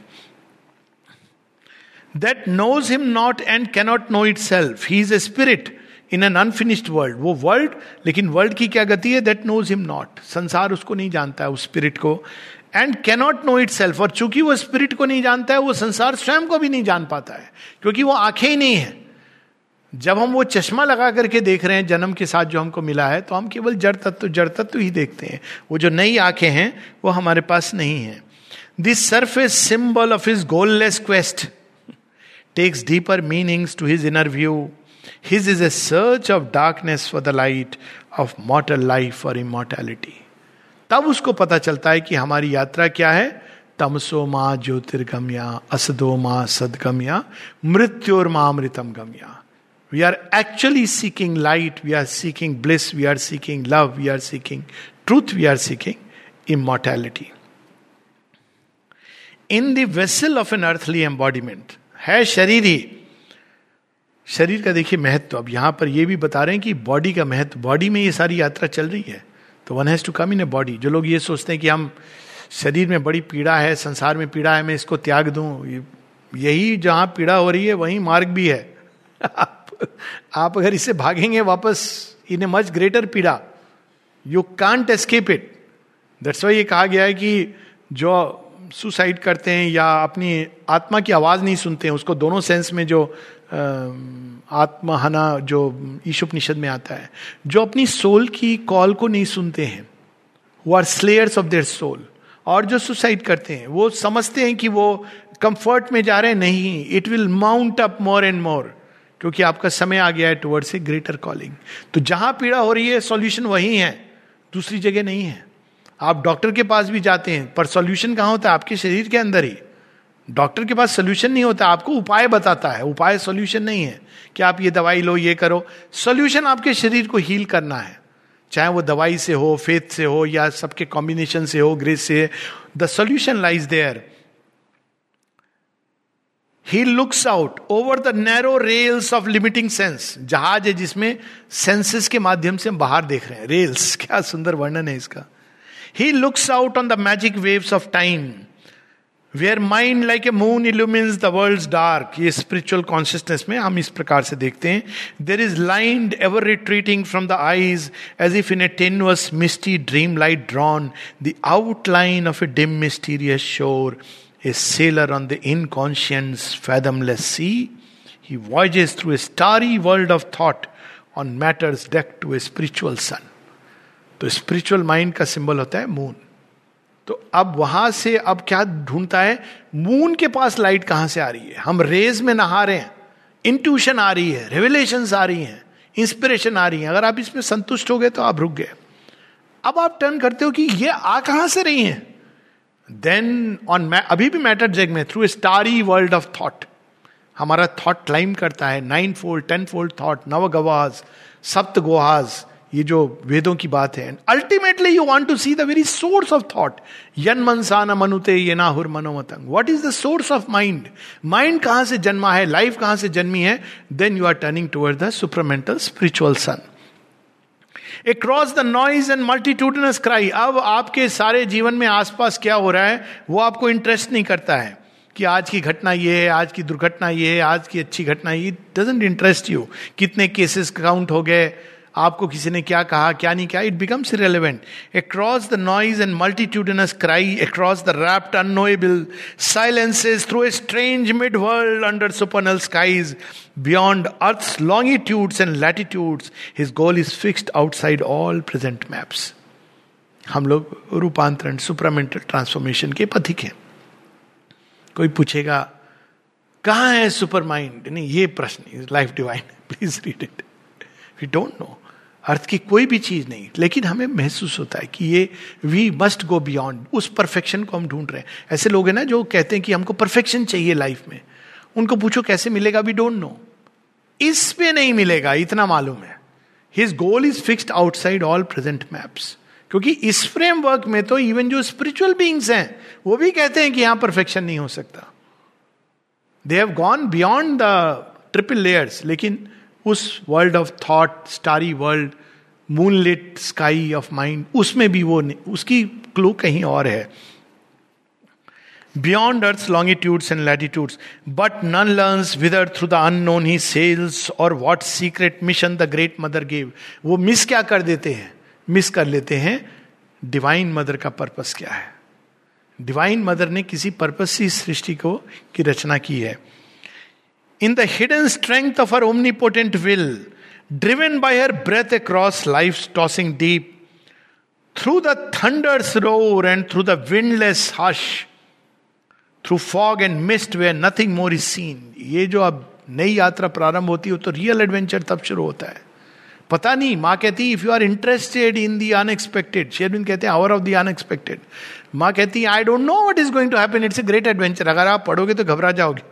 That knows him not and cannot know itself he is a spirit in an unfinished world वो वर्ल्ड लेकिन वर्ल्ड की क्या गति है? दैट नोज़ हिम नॉट संसार उसको नहीं जानता है, उस स्पिरिट को। And cannot know itself और चूँकि वो स्पिरिट को नहीं जानता है, वो संसार स्वयं को भी नहीं जान पाता है, क्योंकि वो आँखें ही नहीं है। जब हम वो चश्मा लगा करके देख रहे हैं, जन्म के साथ जो हमको मिला है तो हम केवल जड़ तत्व जड़ तत्व ही देखते हैं। वो जो नई आँखें हैं, वो हमारे पास नहीं है। This surface symbol of his goalless quest takes deeper meanings to his inner view his is a search of darkness for the light of mortal life और इमोर्टैलिटी तब उसको पता चलता है कि हमारी यात्रा क्या है? तमसो माँ ज्योतिर्गम्या, असदो माँ सदगम्या मृत्योर माँ अमृतम गम्या। We are actually seeking light, we are seeking bliss, we are seeking love, we are seeking truth, we are seeking immortality. In the vessel of an earthly embodiment है शरीर ही। शरीर का देखिए महत्व अब यहाँ पर यह भी बता रहे हैं कि बॉडी का महत्व बॉडी में ये सारी यात्रा चल रही है। तो one has to come in a body जो लोग ये सोचते हैं कि हम शरीर में बड़ी पीड़ा है संसार में पीड़ा है मैं इसको त्याग दूँ यही जहाँ पीड़ा हो रही है वहीं मार्ग भी है। आप अगर इसे भागेंगे वापस इन ए मच ग्रेटर पीड़ा you can't escape it that's why ये कहा गया है कि जो सुसाइड करते हैं या अपनी आत्मा की आवाज़ नहीं सुनते हैं, उसको दोनों सेंस में जो आत्महना जो ईशुपनिषद में आता है, जो अपनी सोल की कॉल को नहीं सुनते हैं वो are slayers of their soul और जो सुसाइड करते हैं, वो समझते हैं कि वो कंफर्ट में जा रहे हैं, नहीं it will mount up more and more क्योंकि आपका समय आ गया है टुवर्ड्स ए ग्रेटर कॉलिंग तो जहाँ पीड़ा हो रही है सॉल्यूशन वही है, दूसरी जगह नहीं है. आप डॉक्टर के पास भी जाते हैं, पर सॉल्यूशन कहाँ होता है? आपके शरीर के अंदर ही. डॉक्टर के पास सोल्यूशन नहीं होता, आपको उपाय बताता है. उपाय सोल्यूशन नहीं है कि आप ये दवाई लो, ये करो. सोल्यूशन आपके शरीर को हील करना है. चाहे वो दवाई से हो फेथ से हो, या सबके कॉम्बिनेशन से हो ग्रेस से. The solution lies there he looks out over the narrow rails of limiting sense जहाज़ है जिसमें सेंसेस के माध्यम से हम बाहर देख रहे हैं। रेल्स क्या सुंदर वर्णन है इसका। He looks out on the magic waves of time where mind like a moon illumines the world dark ये स्पिरिचुअल कॉन्शियसनेस में हम इस प्रकार से देखते हैं। There is lined ever retreating from the eyes as if in a tenuous misty dream light drawn the outline of a dim mysterious shore a sailor on the inconscient fathomless sea he voyages through a starry world of thought on matter's deck to a spiritual sun तो स्पिरिचुअल माइंड का सिंबल होता है मून तो अब वहाँ से अब क्या ढूंढता है? मून के पास लाइट कहाँ से आ रही है? हम रेज में नहा रहे हैं। इंट्यूशन आ रही है रेवलेशन आ रही हैं इंस्पिरेशन आ रही है। अगर आप इसमें संतुष्ट हो गए तो आप रुक गए। अब आप टर्न करते हो कि ये आ कहाँ से रही हैं? देन ऑन अभी भी मैटर जग में through a starry world of thought हमारा थॉट क्लाइम करता है nine fold ten fold thought नव गवाज सप्त गोहाज ये जो वेदों की बात है। And ultimately you want to see the very source of thought यन मनसा न मनुते ये ना हुर मनोमतंग what is the source of mind mind कहाँ से जन्मा है? लाइफ कहाँ से जन्मी है? Then you are turning toward the supramental spiritual sun cross the noise and multitudinous cry अब आपके सारे जीवन में आसपास क्या हो रहा है, वो आपको इंटरेस्ट नहीं करता है कि आज की घटना ये है, आज की दुर्घटना ये है, आज की अच्छी घटना ये डजेंट इंटरेस्ट यू कितने केसेस काउंट हो गए आपको किसी ने क्या कहा, क्या नहीं कहा it becomes relevant across the noise and multitudinous cry across the rapt unknowable silences through a strange mid world under supernal skies beyond earth longitudes and latitudes his goal is fixed outside all present maps हम लोग रूपांतरण सुपरामेंटल ट्रांसफॉर्मेशन के पथिक हैं। कोई पूछेगा, कहाँ है सुपर माइंड नहीं, ये प्रश्न life divine please read it we don't know earth की कोई भी चीज़ नहीं। लेकिन हमें महसूस होता है कि ये वी मस्ट गो बियॉन्ड उस परफेक्शन को हम ढूंढ रहे हैं। ऐसे लोग हैं ना जो कहते हैं कि हमको परफेक्शन चाहिए लाइफ में। उनको पूछो कैसे मिलेगा? वी डोंट नो इस पे नहीं मिलेगा, इतना मालूम है। His goal is fixed outside all present maps क्योंकि इस फ्रेमवर्क में तो इवन जो स्पिरिचुअल बींग्स हैं, वो भी कहते हैं कि यहाँ परफेक्शन नहीं हो सकता। They have gone beyond the triple layers लेकिन उस world of thought starry world moonlit sky of mind उसमें भी वो उसकी क्लू कहीं और है। Beyond earth longitudes and latitudes but none learn whither through the unknown he sails और what secret mission the great mother gave वो मिस क्या कर देते हैं? मिस कर लेते हैं डिवाइन मदर का पर्पस क्या है? डिवाइन मदर ने किसी पर्पस से इस सृष्टि को, की रचना की है। In the hidden strength of her omnipotent will, driven by her breath across life's tossing deep, through the thunder's roar and through the windless hush, through fog and mist where nothing more is seen. ये जो अब नई यात्रा प्रारंभ होती है तो रियल एडवेंचर तब शुरू होता है पता नहीं माँ कहती if you are interested in the unexpected शेयरबिन कहते हैं आवर ऑफ़ द अनएक्सपेक्टेड माँ कहती है I don't know what is going to happen it's a great adventure अगर आप पढ़ोगे तो घबरा जाओगे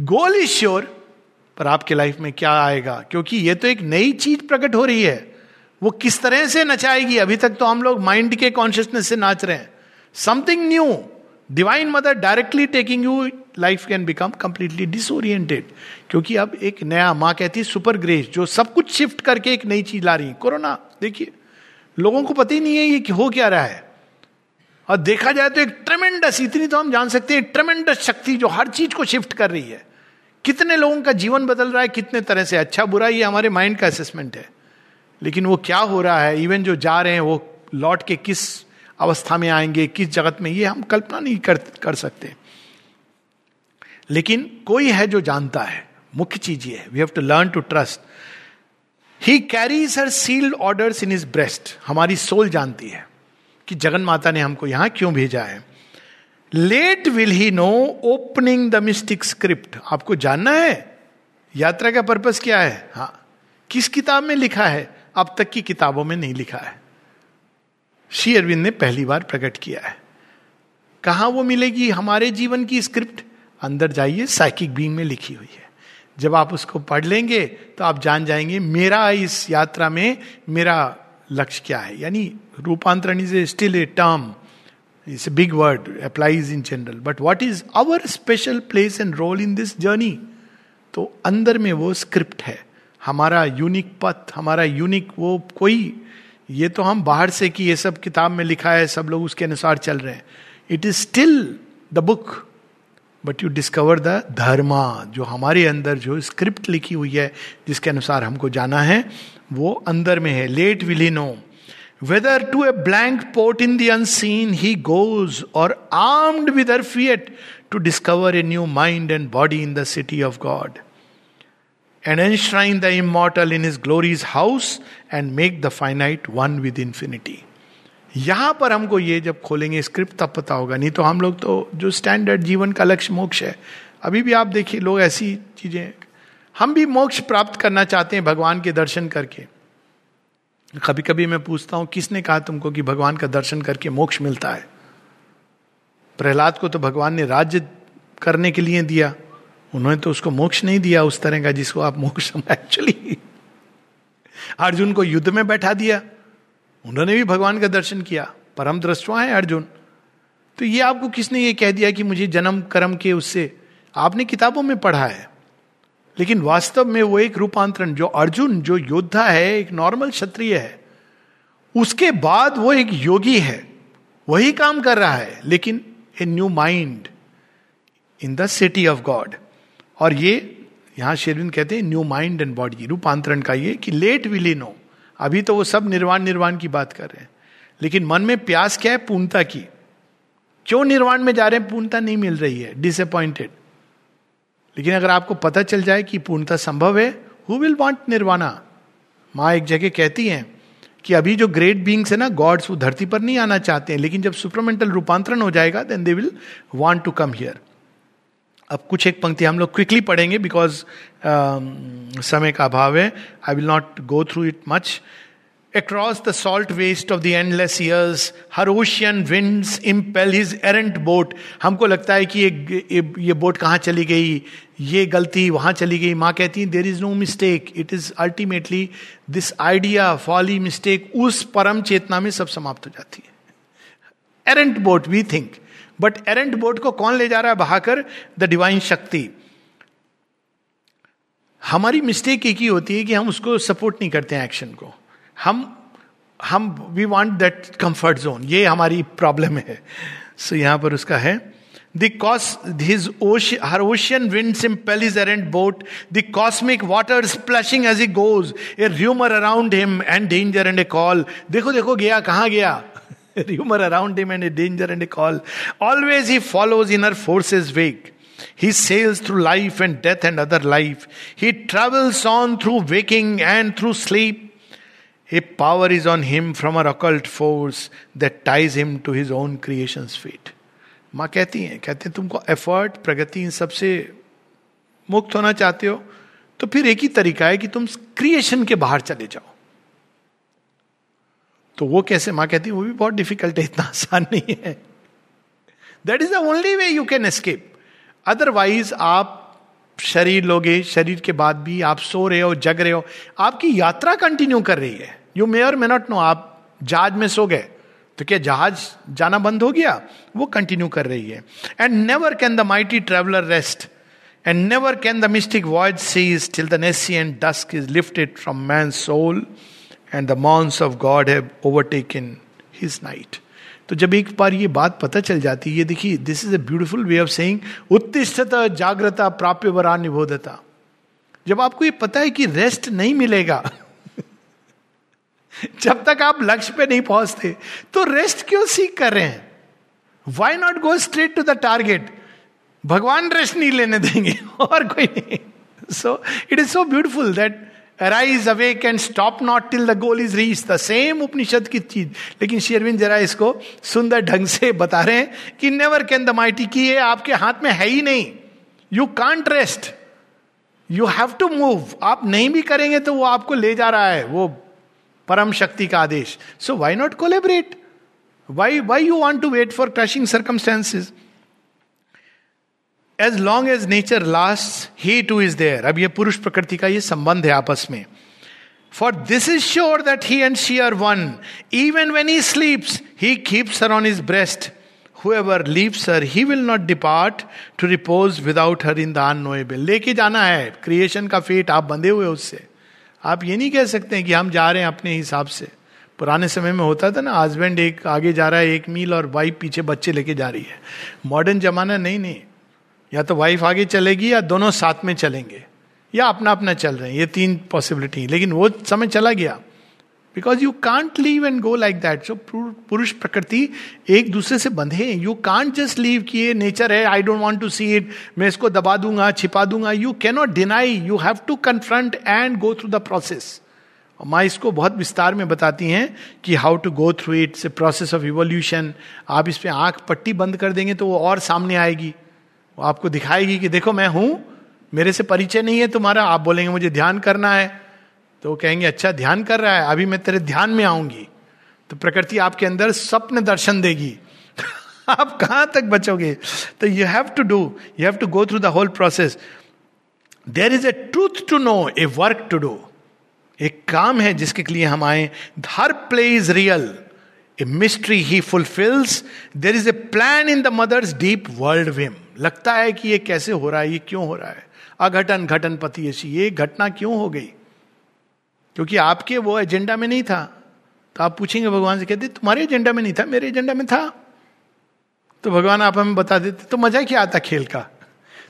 गोल इज़ श्योर, पर आपके लाइफ में क्या आएगा? क्योंकि ये तो एक नई चीज़ प्रकट हो रही है। वो किस तरह से नचाएगी? अभी तक तो हम लोग माइंड के कॉन्शियसनेस से नाच रहे हैं। Something new divine mother directly taking you life can become completely disoriented क्योंकि अब एक नया माँ कहती है, सुपर ग्रेस, जो सब कुछ शिफ्ट करके एक नई चीज़ ला रही है। कोरोना, देखिए, लोगों को पता ही नहीं है ये हो क्या रहा है। और देखा जाए तो एक ट्रेमेंडस इतनी तो हम जान सकते हैं ट्रेमेंडस शक्ति जो हर चीज़ को शिफ्ट कर रही है। कितने लोगों का जीवन बदल रहा है, कितने तरह से अच्छा बुरा, ये हमारे माइंड का असेसमेंट है। लेकिन वो क्या हो रहा है इवन जो जा रहे हैं, वो लौट के किस अवस्था में आएँगे, किस जगत में, ये हम कल्पना नहीं कर कर सकते। लेकिन कोई है जो जानता है, मुख्य चीज़ ये we have to learn to trust he carries her sealed orders in his breast हमारी सोल जानती है कि जगन माता ने हमको यहाँ क्यों भेजा है। Late will he know opening the mystic script आपको जानना है? यात्रा का पर्पस क्या है? हाँ। किस किताब में लिखा है? अब तक की किताबों में नहीं लिखा है। श्री अरविंद ने पहली बार प्रकट किया है। कहा वो मिलेगी? हमारे जीवन की स्क्रिप्ट अंदर जाइए साइकिक बींग में लिखी हुई है। जब आप उसको पढ़ लेंगे तो आप जान जाएँगे, मेरा इस यात्रा में मेरा लक्ष्य क्या है? यानी रूपांतरण is a still a term it's a big word applies in general but what is our special place and role in this journey तो अंदर में वो स्क्रिप्ट है। हमारा यूनिक पथ, हमारा यूनिक वो कोई, ये तो हम बाहर से कि ये सब किताब में लिखा है, सब लोग उसके अनुसार चल रहे हैं। It is still the book but you discover the dharma जो हमारे अंदर जो स्क्रिप्ट लिखी हुई है, जिसके अनुसार हमको जाना है, वो अंदर में है। Late will he whether to a blank port in the unseen he goes or armed with her fiat to discover a new mind and body in the city of God and enshrine the immortal in his glory's house and make the finite one with infinity यहां पर हमको ये जब खोलेंगे स्क्रिप्ट तब पता होगा नहीं तो हम लोग तो जो स्टैंडर्ड जीवन का लक्ष्य मोक्ष है अभी भी आप देखिए लोग ऐसी चीजें हम भी मोक्ष प्राप्त करना चाहते हैं भगवान के दर्शन करके कभी कभी मैं पूछता हूँ, किसने कहा तुमको कि भगवान का दर्शन करके मोक्ष मिलता है? प्रहलाद को तो भगवान ने राज्य करने के लिए दिया। उन्होंने तो उसको मोक्ष नहीं दिया उस तरह का जिसको आप मोक्ष एक्चुअली अर्जुन को युद्ध में बैठा दिया। उन्होंने भी भगवान का दर्शन किया। परम दृष्टवा है अर्जुन। तो ये आपको किसने ये कह दिया कि मुझे जन्म, कर्म के उससे आपने किताबों में पढ़ा है? लेकिन वास्तव में वो एक रूपांतरण, जो अर्जुन, जो योद्धा है, एक नॉर्मल क्षत्रिय है। उसके बाद वो एक योगी है। वही काम कर रहा है, लेकिन a new mind in the city of God और ये, यहाँ शेरविंद कहते हैं न्यू माइंड एंड बॉडी रूपांतरण का ये कि लेट विली नो अभी तो वो सब निर्वाण निर्वाण की बात कर रहे हैं। लेकिन मन में प्यास क्या है? पूर्णता की। क्यों निर्वाण में जा रहे हैं? पूर्णता नहीं मिल रही है। डिसअपॉइंटेड लेकिन अगर आपको पता चल जाए कि पूर्णता संभव है हु विल वॉन्ट निर्वाणा माँ एक जगह कहती हैं कि अभी जो ग्रेट बींग्स है ना गॉड्स वो धरती पर नहीं आना चाहते हैं लेकिन जब सुपरमेंटल रूपांतरण हो जाएगा then they will want to come here अब कुछ एक पंक्ति हम लोग क्विकली पढ़ेंगे बिकॉज़ uh, समय का अभाव है। I will not go through it much across the salt waste of the endless years her ocean winds impel his errant boat हमको लगता है कि ये ये बोट कहाँ चली गई? ये गलती वहाँ चली गई? माँ कहती है there is no mistake it is ultimately this idea folly mistake उस परम चेतना में सब समाप्त हो जाती है. Errant boat we think but errant boat को कौन ले जा रहा है? बहाकर द डिवाइन शक्ति। हमारी मिस्टेक एक ही होती है कि हम उसको सपोर्ट नहीं करते हैं एक्शन को। हम हम we want that comfort zone ये हमारी प्रॉब्लम है सो so, यहाँ पर उसका है the cause his her ocean winds impel his errant boat, the cosmic waters splashing as he goes, a rumor around him and danger and a call. देखो देखो गया कहाँ गया rumor around him and a danger and a call. Always he follows in her forces wake. He sails through life and death and other life. He travels on through waking and through sleep. A power is on him from her occult force that ties him to his own creation's fate. माँ कहती हैं, कहते हैं, तुमको एफर्ट प्रगति इन सबसे मुक्त होना चाहते हो? तो फिर एक ही तरीका है कि तुम क्रिएशन के बाहर चले जाओ. तो वो कैसे, माँ कहती वो भी बहुत डिफ़िकल्ट है, इतना आसान नहीं है. That is the only way you can escape otherwise आप शरीर लोगे, शरीर के बाद भी आप सो रहे हो, जग रहे हो, आपकी यात्रा कंटिन्यू कर रही है। यू मे और मे नॉट नो आप जहाज़ में सो गए तो क्या जहाज़ जाना बंद हो गया? वो कंटिन्यू कर रही है। And never can the mighty traveller rest and never can the mystic void cease till the nescience and dusk is lifted from man soul and the morns of God have overtaken his night तो जब एक बार ये बात पता चल जाती है, ये देखिए this is a beautiful way of saying उत्तिष्ठता, जागृता, प्राप्य वरा निबोधता. जब आपको ये पता है कि रेस्ट नहीं मिलेगा जब तक आप लक्ष्य पे नहीं पहुँचते तो रेस्ट क्यों सीख कर रहे हैं? Why not go straight to the target भगवान रेस्ट नहीं लेने देंगे, और कोई नहीं। So it is so beautiful that arise awake and stop not till the goal is reach the same Upanishad की चीज़। लेकिन शेरविन जरा इसको सुंदर ढंग से बता रहे हैं कि नेवर कैन द माइटी की ये आपके हाथ में है ही नहीं। You can't rest you have to move आप नहीं भी करेंगे तो वो आपको ले जा रहा है। वो परम शक्ति का आदेश so why not collaborate why why you want to wait for crushing circumstances as long as nature last he too is there अब ये पुरुष प्रकृति का ये संबंध है आपस में for this is sure that he and she are one even when he sleeps he keeps her on his breast whoever leaves her, he will not depart to repose without her in the unknowable. लेके जाना है क्रिएशन का फेट आप बंधे हुए उससे आप ये नहीं कह सकते हैं कि हम जा रहे हैं अपने हिसाब से। पुराने समय में होता था ना हस्बैंड एक आगे जा रहा है, एक मील और वाइफ पीछे बच्चे लेके जा रही है। मॉडर्न जमाना नहीं नहीं। या तो वाइफ आगे चलेगी या दोनों साथ में चलेंगे। या अपना अपना चल रहे हैं, ये तीन पॉसिबिलिटी है। लेकिन वो समय चला गया। Because you can't leave and go like that so पुरुष प्रकृति एक दूसरे से बंधे यू कांट जस्ट लीव कि ये नेचर है I don't want to see it मैं इसको दबा दूँगा छिपा दूँगा you cannot deny you have to confront and go through the process माँ इसको बहुत विस्तार में बताती हैं कि how to go through it's a process of evolution आप इस पर आँख पट्टी बंद कर देंगे तो वो और सामने आएगी वो आपको दिखाएगी कि देखो मैं हूँ मेरे से परिचय नहीं है तुम्हारा आप बोलेंगे मुझे ध्यान करना है तो वो कहेंगे अच्छा ध्यान कर रहा है, अभी मैं तेरे ध्यान में आऊँगी। तो प्रकृति आपके अंदर स्वप्न दर्शन देगी। आप कहाँ तक बचोगे? तो you have to do you have to go through the whole process there is a truth to know a work to do एक काम है जिसके लिए हम आए। Her play is real a mystery he fulfils there is a plan in the mother's deep world whim लगता है कि ये कैसे हो रहा है, ये क्यों हो रहा है? अघटन घटन पति ऐसी, ये घटना क्यों हो गई? क्योंकि आपके वो एजेंडा में नहीं था। तो आप पूछेंगे, भगवान से कहते, तुम्हारे एजेंडा में नहीं था, मेरे एजेंडा में था। तो भगवान आप हमें बता देते तो मज़ा क्या आता खेल का?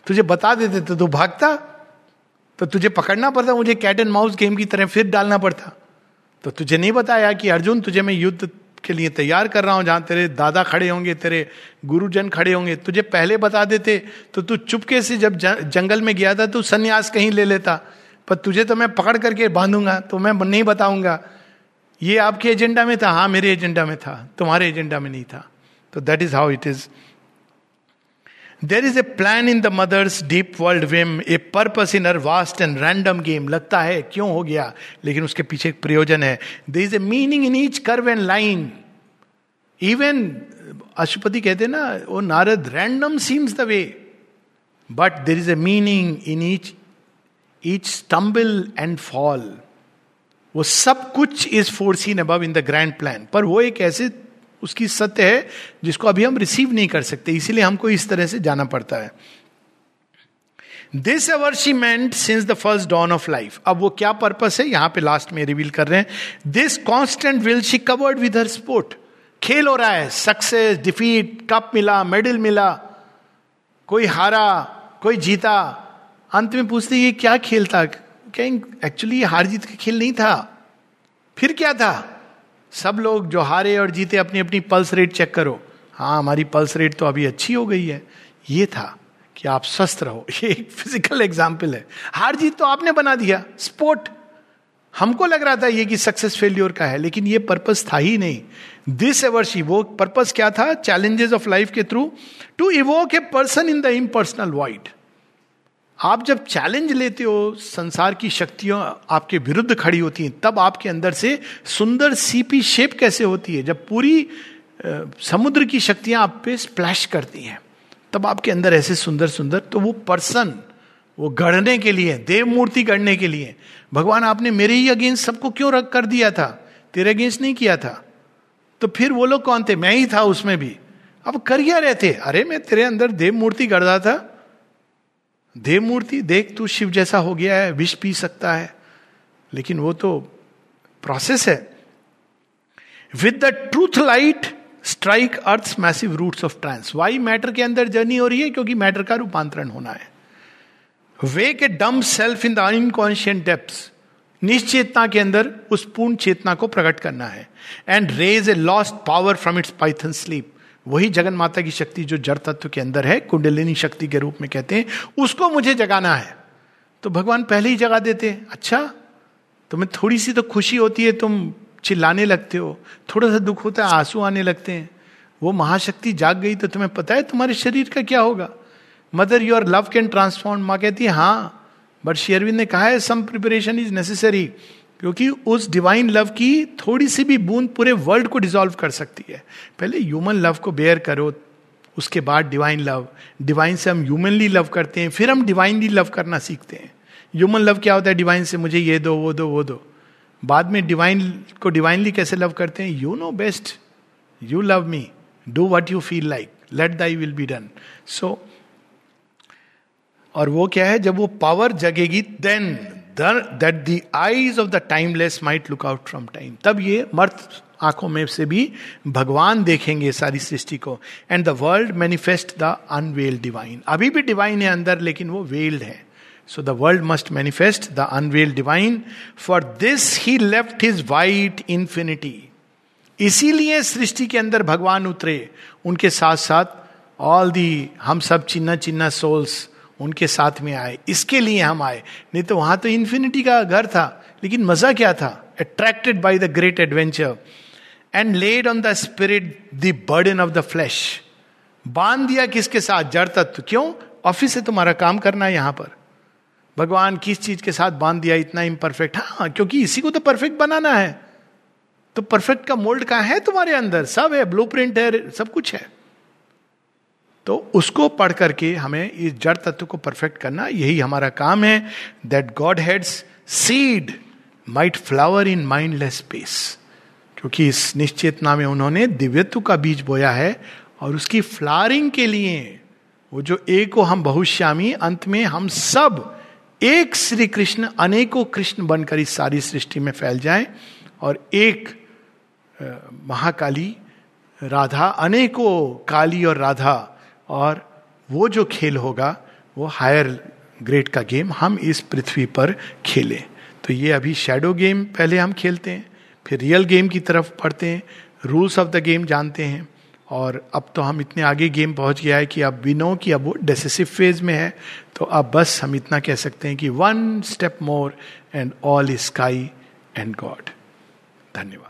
तुझे बता देते तो तू भागता तो तुझे पकड़ना पड़ता, मुझे कैट एंड माउस गेम की तरह फिर डालना पड़ता। तो तुझे नहीं बताया कि, अर्जुन, तुझे मैं युद्ध के लिए तैयार कर रहा हूँ, जहाँ तेरे दादा खड़े होंगे, तेरे गुरुजन खड़े होंगे। तुझे पहले बता देते तो तू चुपके से जब जंगल में गया था, तू संन्यास कहीं ले लेता। पर तुझे तो मैं पकड़ करके बांधूँगा तो मैं नहीं बताऊँगा। ये आपके एजेंडा में था? हाँ मेरे एजेंडा में था। तुम्हारे एजेंडा में नहीं था। तो that is how it is there is a plan in the mother's deep world whim a purpose in her vast and random game लगता है, क्यों हो गया? लेकिन उसके पीछे एक प्रयोजन है। There is a meaning in each curve and line even Ashwapati कहते ना, वो Narad random seems the way but there is a meaning in each each stumble and fall वो सब कुछ is foreseen above in the grand plan पर वो एक ऐसे, उसकी सत्य है, जिसको अभी हम रिसीव नहीं कर सकते, इसीलिए हमको इस तरह से जाना पड़ता है। This ever she meant since the first dawn of life अब वो क्या पर्पस है? यहाँ पे लास्ट में रिवील कर रहे हैं। This constant will she covered with her sport खेल हो रहा है सक्सेस डिफीट कप मिला मेडल मिला, कोई हारा, कोई जीता अंत में पूछते ये क्या खेल था? कहेंगे एक्चुअली हार जीत का खेल नहीं था। फिर क्या था? सब लोग जो हारे और जीते अपनी अपनी पल्स रेट चेक करो। हाँ हमारी पल्स रेट तो अभी अच्छी हो गई है। ये था कि आप स्वस्थ रहो। ये एक फ़िज़िकल एग्ज़ाम्पल है। हार जीत तो आपने बना दिया। स्पोर्ट हमको लग रहा था ये कि सक्सेस फेल्योर का है, लेकिन ये पर्पस था ही नहीं। दिस एवर्शी वो पर्पस क्या था? चैलेंजेस ऑफ़ लाइफ के through to evoke a person in the impersonal void आप जब चैलेंज लेते हो, संसार की शक्तियाँ आपके विरुद्ध खड़ी होती हैं, तब आपके अंदर से सुंदर सीपी शेप कैसे होती है? जब पूरी समुद्र की शक्तियाँ आप पे स्प्लैश करती हैं, तब आपके अंदर ऐसे सुंदर सुंदर तो वो पर्सन वो गढ़ने के लिए देव मूर्ति गढ़ने के लिए, भगवान आपने मेरे ही अगेंस्ट सबको क्यों रख, कर दिया था? तेरे अगेंस्ट नहीं किया था। तो फिर वो लोग कौन थे? मैं ही था उसमें भी। अब कर क्या रहे थे। अरे, मैं तेरे अंदर देव मूर्ति गढ़ रहा था। देव मूर्ति देख तू शिव जैसा हो गया है, विष पी सकता है। लेकिन वो तो प्रोसेस है। With the truth light strike earth massive roots of trance why matter के अंदर जर्नी हो रही है? क्योंकि मैटर का रूपांतरण होना है। Wake a dumb self in the inconscient depth निश्चेतना के अंदर उस पूर्ण चेतना को प्रकट करना है। And raise a lost power from its python sleep वही जगन माता की शक्ति जो जड़ तत्व के अंदर है, कुंडलिनी शक्ति के रूप में कहते हैं, उसको मुझे जगाना है। तो भगवान पहले ही जगा देते अच्छा तुम्हें थोड़ी सी तो खुशी होती है, तुम चिल्लाने लगते हो थोड़ा सा दुख होता है, आँसू आने लगते हैं। वो महाशक्ति जाग गई तो तुम्हें पता है तुम्हारे शरीर का क्या होगा। Mother your love can transform माँ कहती है हाँ बट शेयरविंद ने कहा है सम प्रिपरेशन इज़ नेसेसरी क्योंकि उस डिवाइन लव की थोड़ी सी भी बूंद पूरे वर्ल्ड को डिजोल्व कर सकती है। पहले ह्यूमन लव को बेयर करो, उसके बाद डिवाइन लव डिवाइन से हम ह्यूमनली लव करते हैं, फिर हम डिवाइनली लव करना सीखते हैं। ह्यूमन लव क्या होता है? डिवाइन से मुझे ये दो, वो दो वो दो। बाद में डिवाइन को डिवाइनली कैसे लव करते हैं? You know best you love me do what you feel like let thy will be done so और वो क्या है? जब वो power जगेगी then that the eyes of the timeless might look out from time तब ये मर्थ आँखों में से भी भगवान देखेंगे सारी सृष्टि को। And the world manifest the unveiled divine अभी भी डिवाइन है अंदर, लेकिन वो वेल्ड है। So the world must manifest the unveiled divine for this he left his white infinity इसीलिए सृष्टि के अंदर भगवान उतरे। उनके साथ साथ ऑल दी हम सब चिन्ना चिन्ना सोल्स उनके साथ में आए, इसके लिए हम आए। नहीं तो वहाँ तो इन्फिनिटी का घर था, लेकिन मज़ा क्या था? Attracted by the great adventure and led on the spirit the burden of the flesh बाँध दिया किसके साथ? जड़ तत्व। क्यों? ऑफ़िस से तुम्हारा काम करना है यहाँ पर। भगवान किस चीज़ के साथ बाँध दिया इतना इम्परफेक्ट हाँ क्योंकि इसी को तो परफेक्ट बनाना है। तो परफेक्ट का मोल्ड कहा है तुम्हारे अंदर? सब है ब्लू है, सब कुछ है। तो उसको पढ़ करके हमें इस जड़ तत्व को परफेक्ट करना यही हमारा काम है that godhead's seed might flower in mindless space क्योंकि इस निश्चेतना में उन्होंने दिव्यत्व का बीज बोया है और उसकी फ्लावरिंग के लिए वो जो एक को हम बहुश्यामी अंत में हम सब एक श्री कृष्ण, अनेकों कृष्ण बनकर इस सारी सृष्टि में फैल जाए और एक महाकाली राधा, अनेकों काली और राधा और वो जो खेल होगा, वो हायर ग्रेड का गेम हम इस पृथ्वी पर खेलें। तो ये अभी शेडो गेम पहले हम खेलते हैं, फिर रियल गेम की तरफ़ पढ़ते हैं रूल्स ऑफ़ द गेम जानते हैं, और अब तो हम इतने आगे गेम पहुँच गया है कि अब वी नो कि अब वो डेसिसिव फ़ेज़ में है। तो अब बस हम इतना कह सकते हैं कि one step more and all sky and God धन्यवाद।